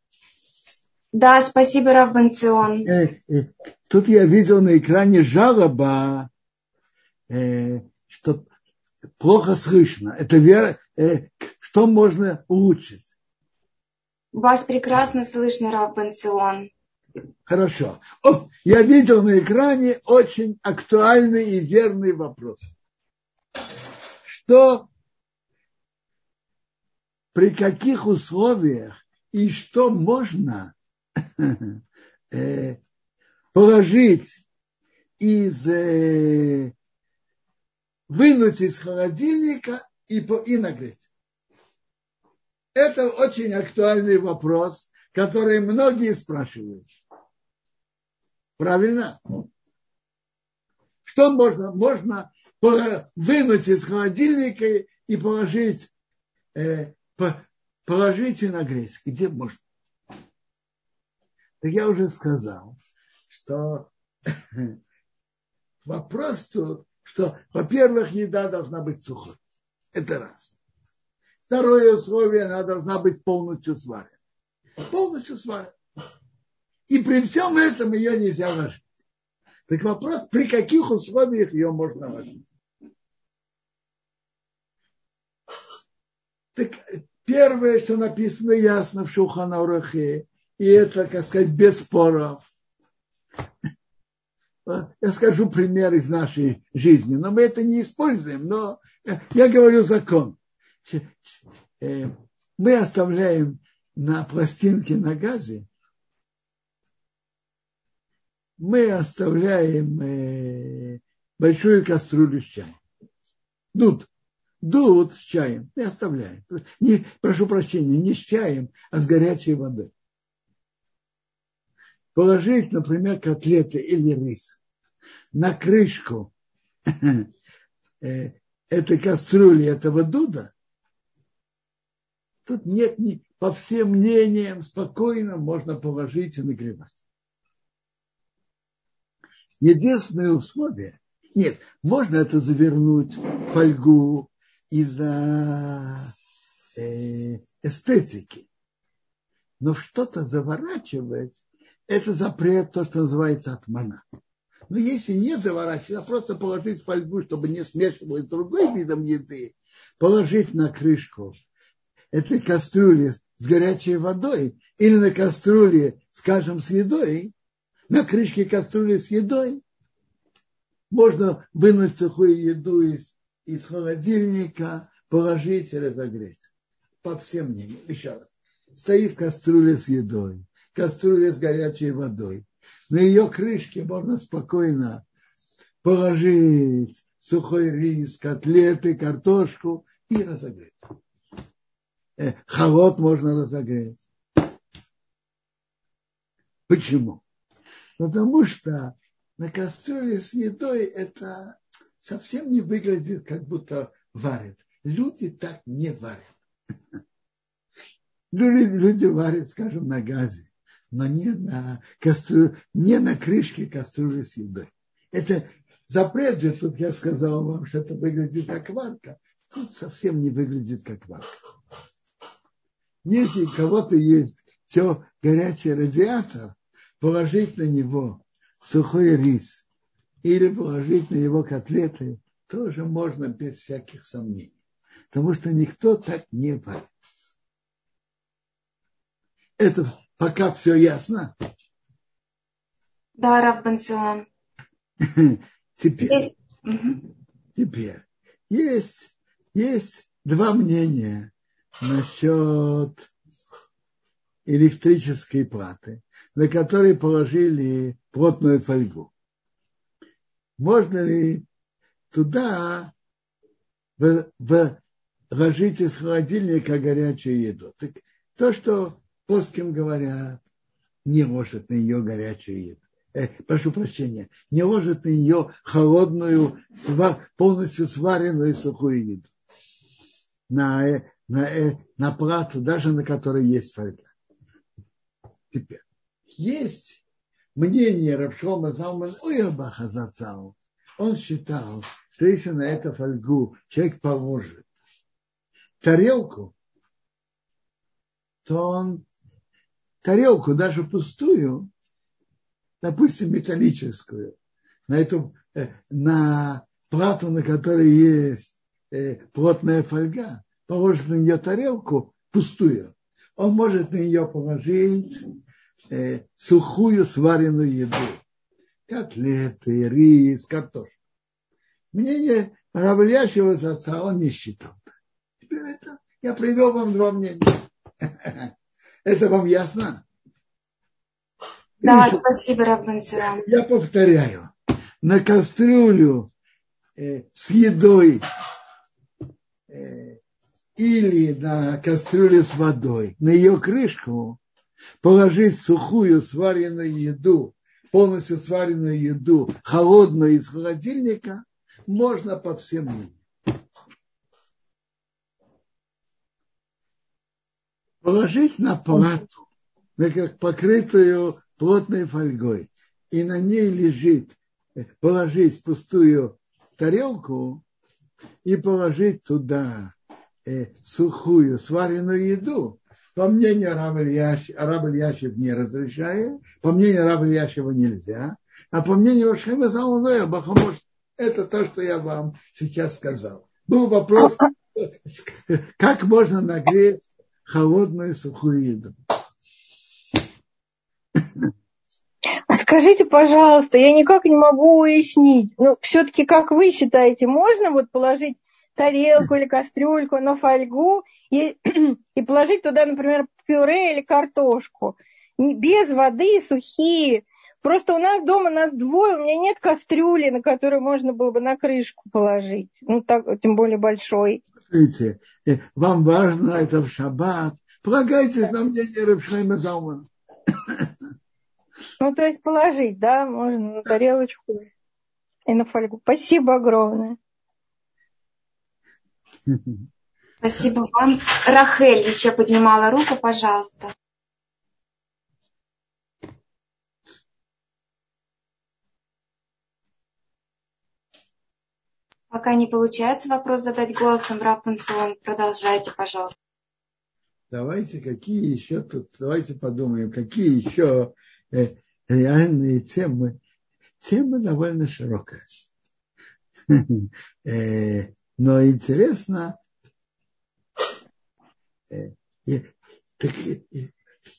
Да, спасибо, Равбенцион. Тут я видел на экране жалоба, э, что плохо слышно. Это вера, э, что можно улучшить? Вас прекрасно слышно, Рав Бенцион. Хорошо. О, я видел на экране очень актуальный и верный вопрос. Что при каких условиях и что можно [LAUGHS] э, положить из э, вынуть из холодильника и, и нагреть. Это очень актуальный вопрос, который многие спрашивают. Правильно? Что можно? Можно вынуть из холодильника и положить, э, положить и нагреть. Где можно? Так я уже сказал, что [COUGHS] вопрос тут, что, во-первых, еда должна быть сухой. Это раз. Второе условие, она должна быть полностью сварена. Полностью сварена. И при всем этом ее нельзя ложить. Так вопрос, при каких условиях ее можно ложить? Так первое, что написано ясно в Шуханаурахе, и это, как сказать, без споров. Я скажу пример из нашей жизни, но мы это не используем, но я говорю закон. Э, мы оставляем на пластинке на газе мы оставляем э, большую кастрюлю с чаем. Дуд. Дуд с чаем. Мы оставляем. Не, прошу прощения, не с чаем, а с горячей водой. Положить, например, котлеты или рис на крышку [LAUGHS] э, этой кастрюли, этого дуда, тут нет ни, по всем мнениям, спокойно можно положить и нагревать. Единственное условие, нет, можно это завернуть в фольгу из-за э, эстетики, но что-то заворачивать, это запрет, то, что называется отмана. Но если не заворачивать, а просто положить фольгу, чтобы не смешивать с другой видом еды, положить на крышку этой кастрюли с горячей водой или на кастрюле, скажем, с едой, на крышке кастрюли с едой, можно вынуть сухую еду из, из холодильника, положить и разогреть. По всем мнениям. Еще раз. Стоит кастрюля с едой, кастрюля с горячей водой. На ее крышке можно спокойно положить сухой рис, котлеты, картошку и разогреть. Э, холод можно разогреть. Почему? Потому что на кастрюле с едой это совсем не выглядит, как будто варят. Люди так не варят. [LAUGHS] Люди, люди варят, скажем, на газе, но не на, кастрю, не на крышке кастрюли с едой. Это запрет же, тут я сказал вам, что это выглядит как варка. Тут совсем не выглядит как варка. Если у кого-то есть все горячий радиатор, положить на него сухой рис или положить на него котлеты, тоже можно без всяких сомнений. Потому что никто так не варит. Это пока все ясно? Да, Раббанцион. [LAUGHS] Теперь, теперь есть, есть два мнения насчет электрической платы, на которой положили плотную фольгу. Можно ли туда вложить из холодильника горячую еду? Так то, что плоским говорят, не ложат на нее горячую еду. Э, прошу прощения, не ложат на нее холодную, полностью сваренную сухую еду. На, э, на, э, на плату, даже на которой есть фольга. Теперь, есть мнение Рабшома Залман Уйабаха Зацау. Он считал, что если на эту фольгу человек положит тарелку, то он тарелку, даже пустую, допустим, металлическую, на эту, э, на плату, на которой есть э, плотная фольга, положит на нее тарелку пустую, он может на нее положить э, сухую сваренную еду. Котлеты, рис, картошку. Мнение Равлящего отца он не считал. Теперь это я привел вам два мнения. [LAUGHS] Это вам ясно? Да, спасибо, Раббан Я повторяю. На кастрюлю э, с едой э, или на кастрюлю с водой, на ее крышку положить сухую сваренную еду, полностью сваренную еду, холодную из холодильника, можно под всем мнениям. Положить на плату, покрытую плотной фольгой, и на ней лежит, положить пустую тарелку и положить туда э, сухую сваренную еду, по мнению Араб Ильяшев не разрешает, по мнению Араб Ильяшева нельзя, а по мнению Рашхема Залуноя Бахамош, это то, что я вам сейчас сказал. Был вопрос, как можно нагреть холодную сухую еду. А скажите, пожалуйста, я никак не могу уяснить, ну, все-таки, как вы считаете, можно вот положить тарелку или кастрюльку на фольгу и, [CLEARS THROAT] и положить туда, например, пюре или картошку. Без воды, сухие, Просто у нас дома нас двое, у меня нет кастрюли, на которую можно было бы на крышку положить. Ну, так, тем более большой. Смотрите, э, вам важно это в шаббат. Полагайтесь на мнение Рабшлейма Заумана. Ну, то есть положить, да, можно на тарелочку и на фольгу. Спасибо огромное. Спасибо вам. Рахель еще поднимала руку, пожалуйста. Пока не получается вопрос задать голосом, Рапунцион, продолжайте, пожалуйста. Давайте, какие еще тут, давайте подумаем, какие еще э, реальные темы. Тема довольно широкая. э, но интересно, э,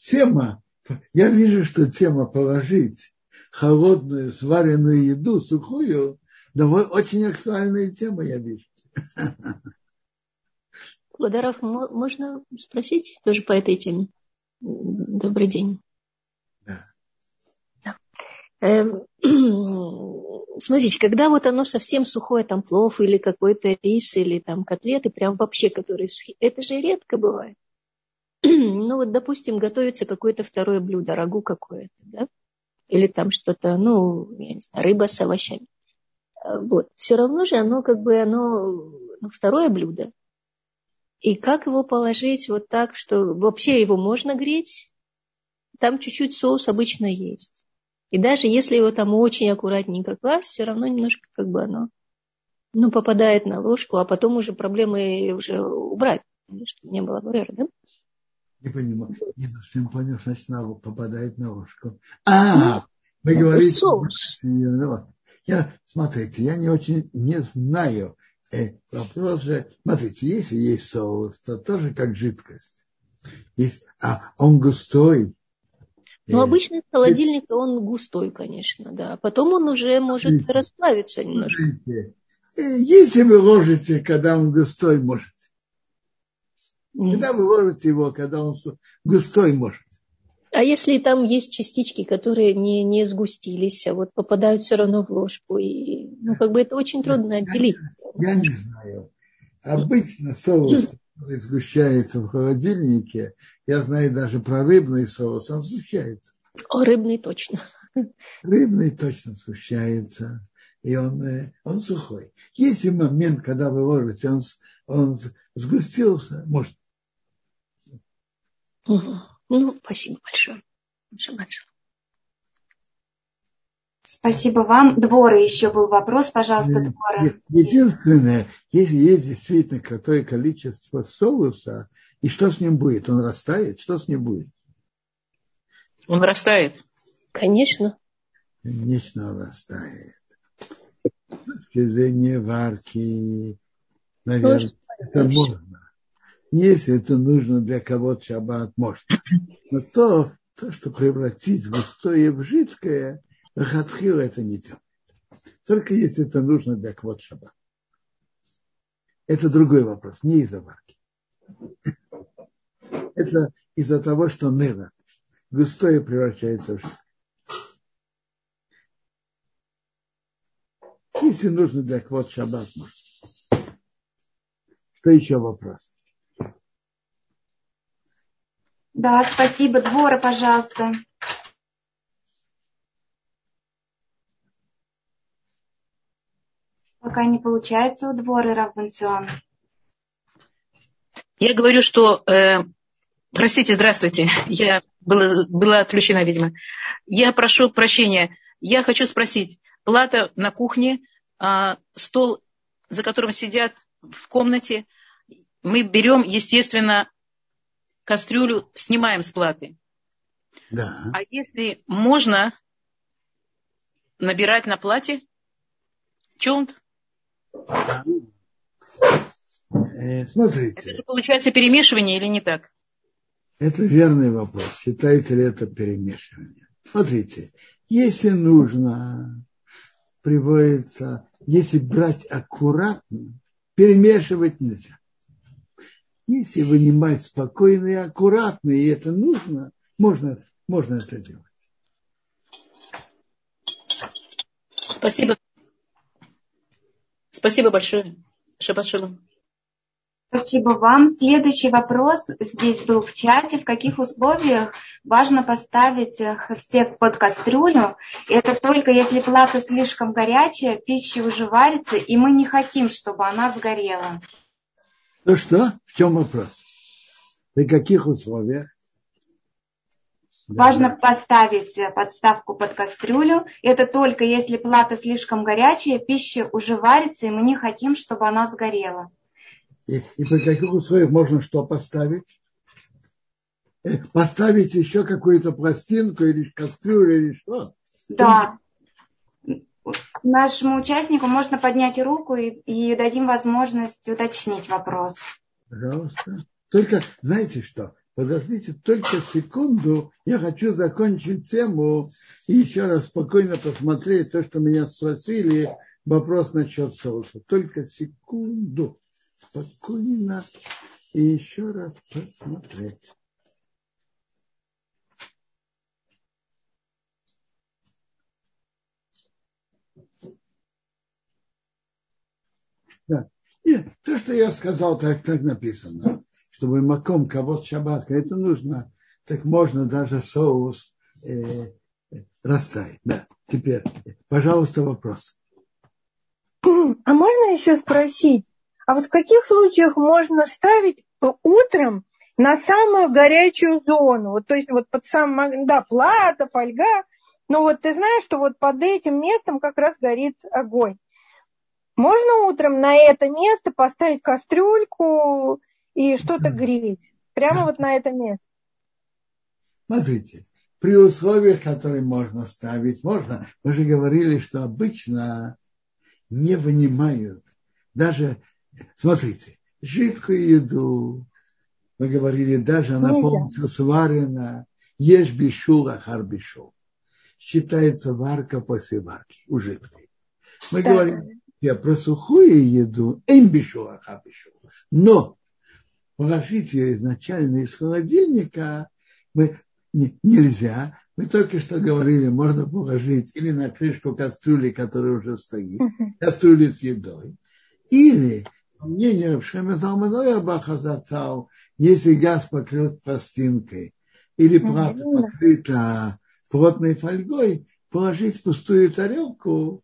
тема, я вижу, что тема положить холодную сваренную еду, сухую, довольно, очень актуальная тема, я вижу. Квадаров, можно спросить тоже по этой теме? Добрый день. Да. да. Эм, [CLEARS THROAT] смотрите, когда вот оно совсем сухое, там плов или какой-то рис, или там котлеты, прям вообще, которые сухие, это же редко бывает. [CLEARS THROAT] ну вот, допустим, готовится какое-то второе блюдо, рагу какое-то, да? Или там что-то, ну, я не знаю, рыба с овощами. Э, вот. Все равно же оно как бы оно ну, второе блюдо. И как его положить вот так, что вообще его можно греть, там чуть-чуть соус обычно есть. И даже если его там очень аккуратненько класть, все равно немножко как бы оно ну, попадает на ложку, а потом уже проблемы уже убрать, чтобы не было бурера, да? Не понимаю. Не совсем понял, значит, на, попадает на ложку. А, ну, вы говорите... Соус. Я, смотрите, я не очень не знаю. Э, вопрос же, смотрите, если есть соус, то тоже как жидкость. Есть, а он густой. Ну, э, обычно холодильник он густой, конечно, да. Потом он уже может смотрите, расплавиться немножко. Смотрите, э, если вы ложите, когда он густой, можете. Когда вы ложите его, когда он густой, может. А если там есть частички, которые не, не сгустились, а вот попадают все равно в ложку, и, ну, как бы это очень трудно отделить. Я, не знаю. Обычно соус, который сгущается в холодильнике, я знаю даже про рыбный соус, он сгущается. О, рыбный точно. Рыбный точно сгущается, и он, э, он сухой. Есть момент, когда вы ложите, он, он сгустился, может. Угу. Ну, спасибо большое. Спасибо вам. Дворы еще был вопрос, пожалуйста, Дворы. Единственное, если есть действительно какое количество соуса, и что с ним будет? Он растает? Что с ним будет? Он растает. Конечно. Конечно, он растает. С точки зрения варки, наверное, это можно. Если это нужно для кого-то шаббат, может. Но то, то, что превратить густое в жидкое, хатхил это не делает. Только если это нужно для кого-то шаббат. Это другой вопрос, не из-за варки. Это из-за того, что нева, густое превращается в жидкое. Если нужно для кого-то шаббат, может. Что еще вопрос? Да, спасибо. Двора, пожалуйста. Пока не получается у двора Равбенцион. Я говорю, что... Э, простите, здравствуйте. Я была, была отключена, видимо. Я прошу прощения. Я хочу спросить. Плата на кухне, э, стол, за которым сидят в комнате, мы берем, естественно, кастрюлю снимаем с платы. Да. А если можно набирать на плате? Чунт? Э, смотрите. Это получается перемешивание или не так? Это верный вопрос. Считается ли это перемешивание? Смотрите, если нужно, приводится, если брать аккуратно, перемешивать нельзя. Если вынимать спокойно и аккуратно, и это нужно, можно, можно это делать. Спасибо. Спасибо большое. Шаббат шалом. Спасибо вам. Следующий вопрос здесь был в чате. В каких условиях важно поставить хефсек под кастрюлю? Это только если плата слишком горячая, пища уже варится, и мы не хотим, чтобы она сгорела. Ну что? В чем вопрос? При каких условиях? Важно да. поставить подставку под кастрюлю. Это только если плата слишком горячая, пища уже варится, и мы не хотим, чтобы она сгорела. И, и при каких условиях можно что поставить? Э, поставить еще какую-то пластинку или кастрюлю или что? Да. Нашему участнику можно поднять руку и, и дадим возможность уточнить вопрос. Пожалуйста. Только знаете что? Подождите только секунду, я хочу закончить тему и еще раз спокойно посмотреть то, что меня спросили, вопрос насчет соуса. Только секунду спокойно и еще раз посмотреть. И то, что я сказал, так, так написано. Чтобы маком кого шаббатка, это нужно, так можно даже соус э, растаять. Да. Теперь, пожалуйста, вопрос. А можно еще спросить, а вот в каких случаях можно ставить утром на самую горячую зону? Вот, то есть вот под сам, да, плата, фольга, но вот ты знаешь, что вот под этим местом как раз горит огонь. Можно утром на это место поставить кастрюльку и что-то греть? Прямо вот на это место. Смотрите, при условиях, которые можно ставить, можно. Мы же говорили, что обычно не вынимают даже Смотрите, жидкую еду, мы говорили, даже она полностью сварена, ешь бишул, ахар бишул. Считается варка после варки, у жидкой. Мы да. говорим я про сухую еду, бишул. Но положить ее изначально из холодильника мы, не, нельзя. Мы только что говорили, можно положить или на крышку кастрюли, которая уже стоит, кастрюли с едой, или мнение Шема Залманоя Баха зацал, если газ покрыт пластинкой или плата покрыта плотной фольгой, положить пустую тарелку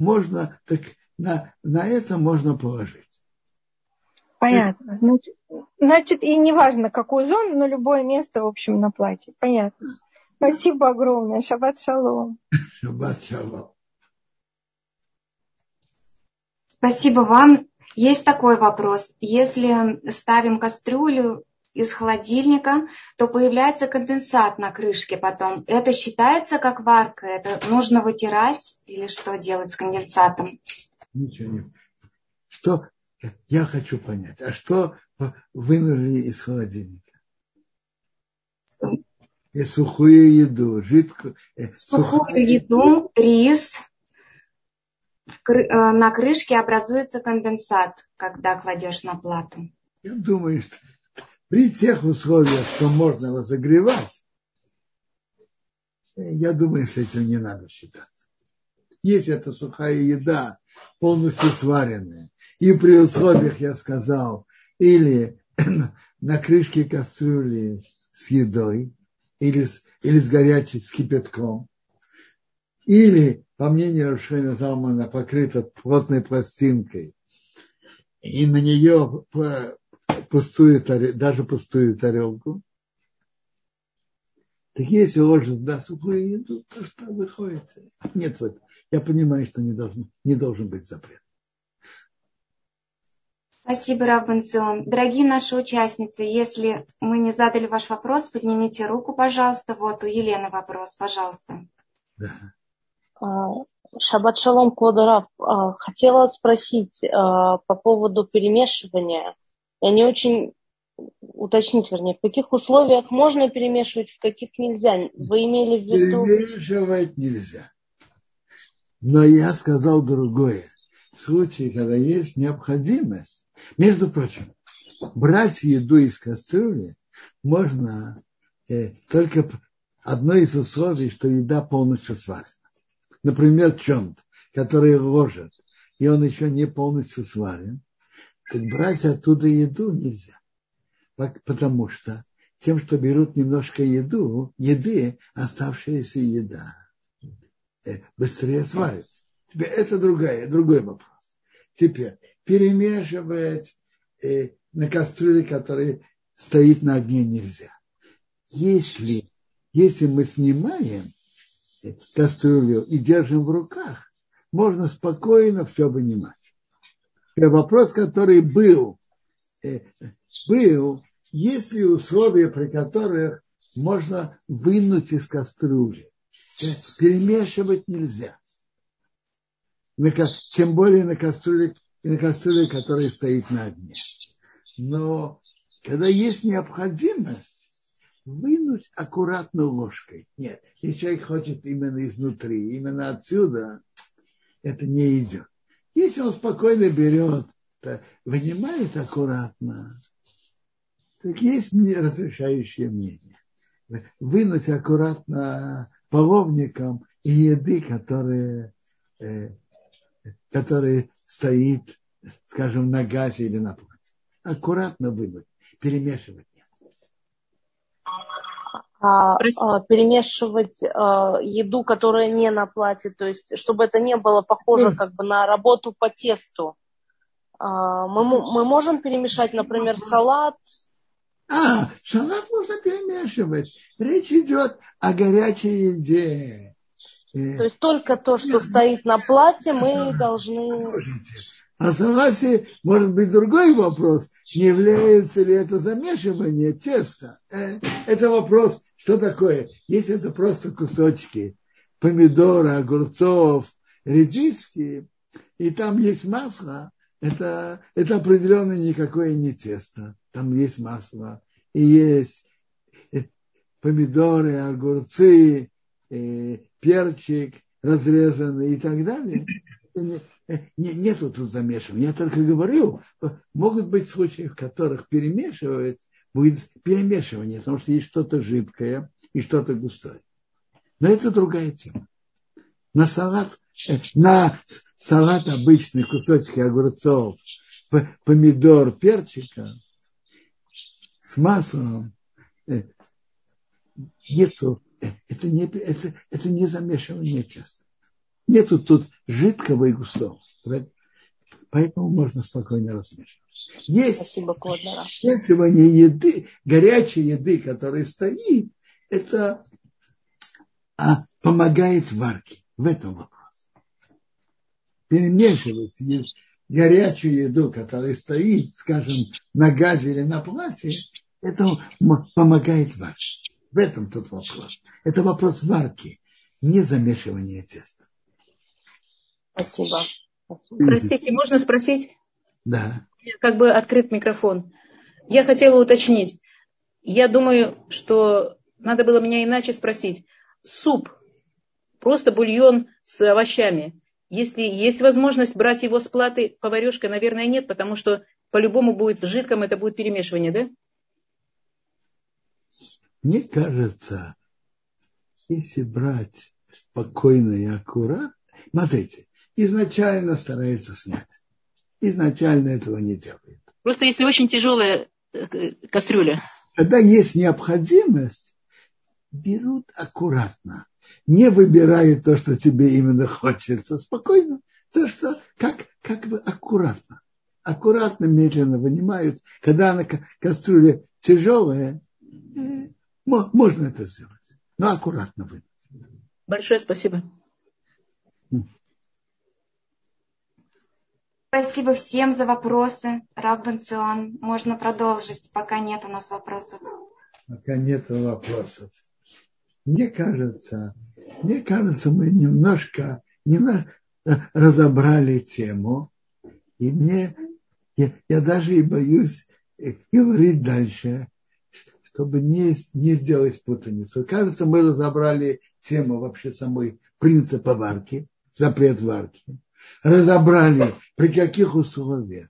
можно, так на, на это можно положить. Понятно. Значит, значит, и неважно, какую зону, но любое место, в общем, на платье. Понятно. Спасибо огромное. Шаббат шалом. [LAUGHS] Шаббат шалом. Спасибо вам. Есть такой вопрос. Если ставим кастрюлю из холодильника, то появляется конденсат на крышке потом. Это считается как варка? Это нужно вытирать или что делать с конденсатом? Ничего не. Что я хочу понять, а что вынули из холодильника? И сухую еду, жидкую. Э, сухую, сухую еду, рис, Э, на крышке образуется конденсат, когда кладешь на плату. Я думаю, что при тех условиях, что можно разогревать, э, я думаю, с этим не надо считаться. Если это сухая еда, полностью сваренная, и при условиях, я сказал, или [CLEARS THROAT] на крышке кастрюли с едой, или с, или с горячим, с кипятком, или по мнению Рушена Залмана, покрыта плотной пластинкой, и на нее пустую, даже пустую тарелку, так если ложат да, сухую еду, то что выходит? Нет, вот, я понимаю, что не должен, не должен быть запрет. Спасибо, Рабанцион. Дорогие наши участницы, если мы не задали ваш вопрос, поднимите руку, пожалуйста. Вот у Елены вопрос, пожалуйста. Да. А, Шаббат шалом, Квадарав. А, хотела спросить а, по поводу перемешивания. Я не очень уточнить, вернее, в каких условиях можно перемешивать, в каких нельзя. Вы имели в виду... Перемешивать нельзя. Но я сказал другое. В случае, когда есть необходимость, между прочим, брать еду из кастрюли можно э, только одно из условий, что еда полностью сварена например, чонт. который ложат, и он еще не полностью сварен, так брать оттуда еду нельзя. Потому что тем, что берут немножко еду, еды, оставшаяся еда быстрее сварится. Теперь это другая, другой вопрос. Теперь перемешивать э, на кастрюле, которая стоит на огне, нельзя. Если, если мы снимаем э, кастрюлю и держим в руках, можно спокойно все вынимать. Вопрос, который был, э, был, есть ли условия, при которых можно вынуть из кастрюли. Перемешивать нельзя. Тем более на кастрюле, на кастрюле, которая стоит на огне. Но когда есть необходимость, вынуть аккуратно ложкой. Нет, если человек хочет именно изнутри, именно отсюда, это не идет. Если он спокойно берет, вынимает аккуратно, так есть разрешающее мнение. Вынуть аккуратно половником еды, которые, э, которые стоит, скажем, на газе или на платье. Аккуратно вынуть, перемешивать а, а, перемешивать а, еду, которая не на платье, то есть чтобы это не было похоже как бы на работу по тесту. А, мы, мы можем перемешать, например, салат. А, салат можно перемешивать. Речь идет о горячей еде. Э, то есть только то, что стоит на платье, мы должны... О салате может быть другой вопрос. Не является ли это замешивание теста? Э, это вопрос, что такое? Если это просто кусочки помидора, огурцов, редиски, и там есть масло, это, это определенно никакое не тесто. Там есть масло, и есть э, помидоры, огурцы, перчик разрезанный и так далее не, нету тут замешивания. Я только говорю, могут быть случаи, в которых перемешивать будет перемешивание, потому что есть что-то жидкое и что-то густое. Но это другая тема. На салат, э, на салат обычный кусочки огурцов, помидор, перчика с маслом э, нету, э, это не, это, это не замешивание часто. Нету тут жидкого и густого. Поэтому можно спокойно размешивать. Есть Спасибо, смешивание еды, горячей еды, которая стоит, это а, помогает варке. В этом вопрос. Перемешивать горячую еду, которая стоит, скажем, на газе или на платье, это помогает варке. В этом тут вопрос. Это вопрос варки, не замешивания теста. Спасибо. Простите, можно спросить? Да. Как бы открыт микрофон. Я хотела уточнить. Я думаю, что надо было меня иначе спросить. Суп, просто бульон с овощами. Если есть возможность брать его с платы поварешкой, наверное, нет, потому что по-любому будет в жидком, это будет перемешивание, да? Мне кажется, если брать спокойно и аккуратно, смотрите, изначально старается снять. Изначально этого не делает. Просто если очень тяжелая э, кастрюля. Когда есть необходимость, берут аккуратно. Не выбирая то, что тебе именно хочется. Спокойно. То, что как, как бы аккуратно. Аккуратно, медленно вынимают. Когда она кастрюля тяжелая, э, можно это сделать. Но аккуратно вынуть. Большое спасибо. Спасибо всем за вопросы. Раб Бенцион, можно продолжить, пока нет у нас вопросов. Пока нет вопросов. Мне кажется, мне кажется, мы немножко, немножко разобрали тему, и мне, я, я даже и боюсь говорить дальше, чтобы не, не сделать путаницу. Кажется, мы разобрали тему вообще самой принципа варки, запрет варки разобрали, при каких условиях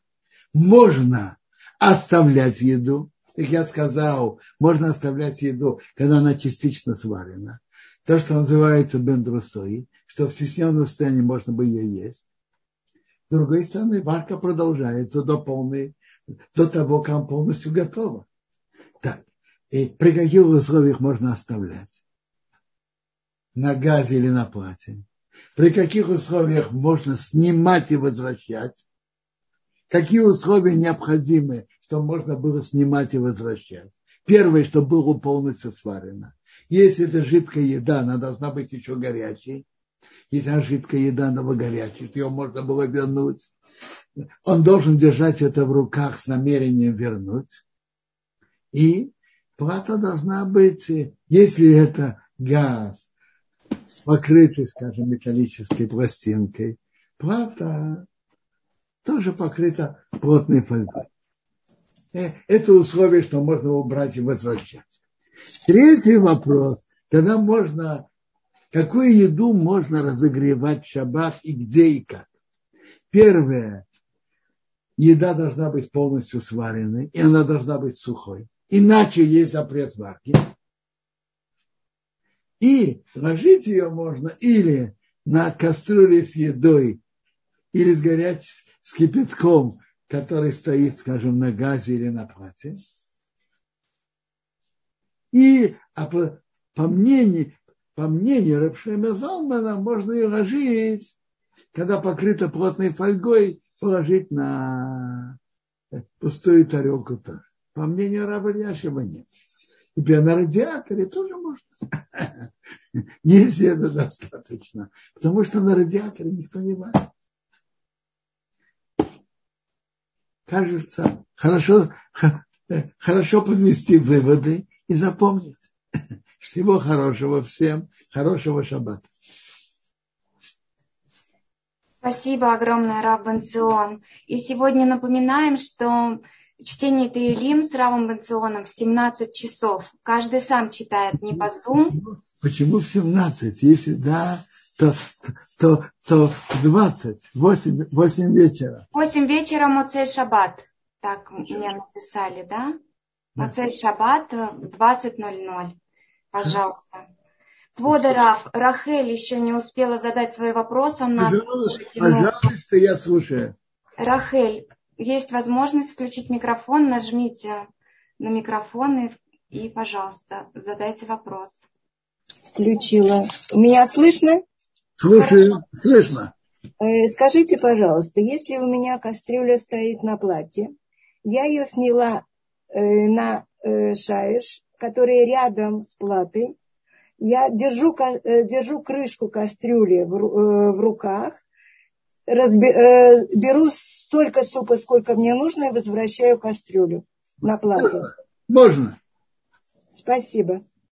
можно оставлять еду. Как я сказал, можно оставлять еду, когда она частично сварена. то, что называется бендрусой, что в стесненном состоянии можно бы ее есть. С другой стороны, варка продолжается до полной, до того, как она полностью готова. Так, и при каких условиях можно оставлять? На газе или на плате? При каких условиях можно снимать и возвращать? Какие условия необходимы, чтобы можно было снимать и возвращать? Первое, чтобы было полностью сварено. Если это жидкая еда, она должна быть еще горячей. Если она жидкая еда, она была горячей, ее можно было вернуть. Он должен держать это в руках с намерением вернуть. И плата должна быть, если это газ, покрытый, скажем, металлической пластинкой, плата тоже покрыта плотной фольгой. Э, это условие, что можно убрать и возвращать. Третий вопрос, когда можно, какую еду можно разогревать в шаббат и где и как. Первое, еда должна быть полностью сваренной, и она должна быть сухой. Иначе есть запрет варки. И ложить ее можно или на кастрюле с едой, или с горячим с кипятком, который стоит, скажем, на газе или на плате. И а по, по мнению, по мнению Рапшема Залмана можно ее ложить, когда покрыта плотной фольгой, положить на пустую тарелку тоже. По мнению раба Яшева нет. Теперь на радиаторе тоже можно. [LAUGHS] Если это достаточно. Потому что на радиаторе никто не варит. Кажется, хорошо, [LAUGHS] хорошо подвести выводы и запомнить. [LAUGHS] Всего хорошего всем, хорошего шаббата. Спасибо огромное, Рав Бенцион. И сегодня напоминаем, что чтение Таилим с Равом Бенционом в 17 часов. Каждый сам читает, не по Zoom. Почему в 17? Если да, то, то, то в 20, 8, 8 вечера. 8 вечера Моцей Шаббат. Так мне написали, да? Моцей Шаббат в 20.00. Пожалуйста. Квода Рахель еще не успела задать свой вопрос. Она пожалуйста, пожалуйста, я слушаю. Рахель, есть возможность включить микрофон, нажмите на микрофон и, и пожалуйста, задайте вопрос. Включила. Меня слышно? Слушаю, слышно. Э, скажите, пожалуйста, если у меня кастрюля стоит на платье, я ее сняла э, на э, шаиш, который рядом с платой, я держу, держу крышку кастрюли в, руках, разби, беру столько супа, сколько мне нужно, и возвращаю кастрюлю на плату. Можно. Спасибо.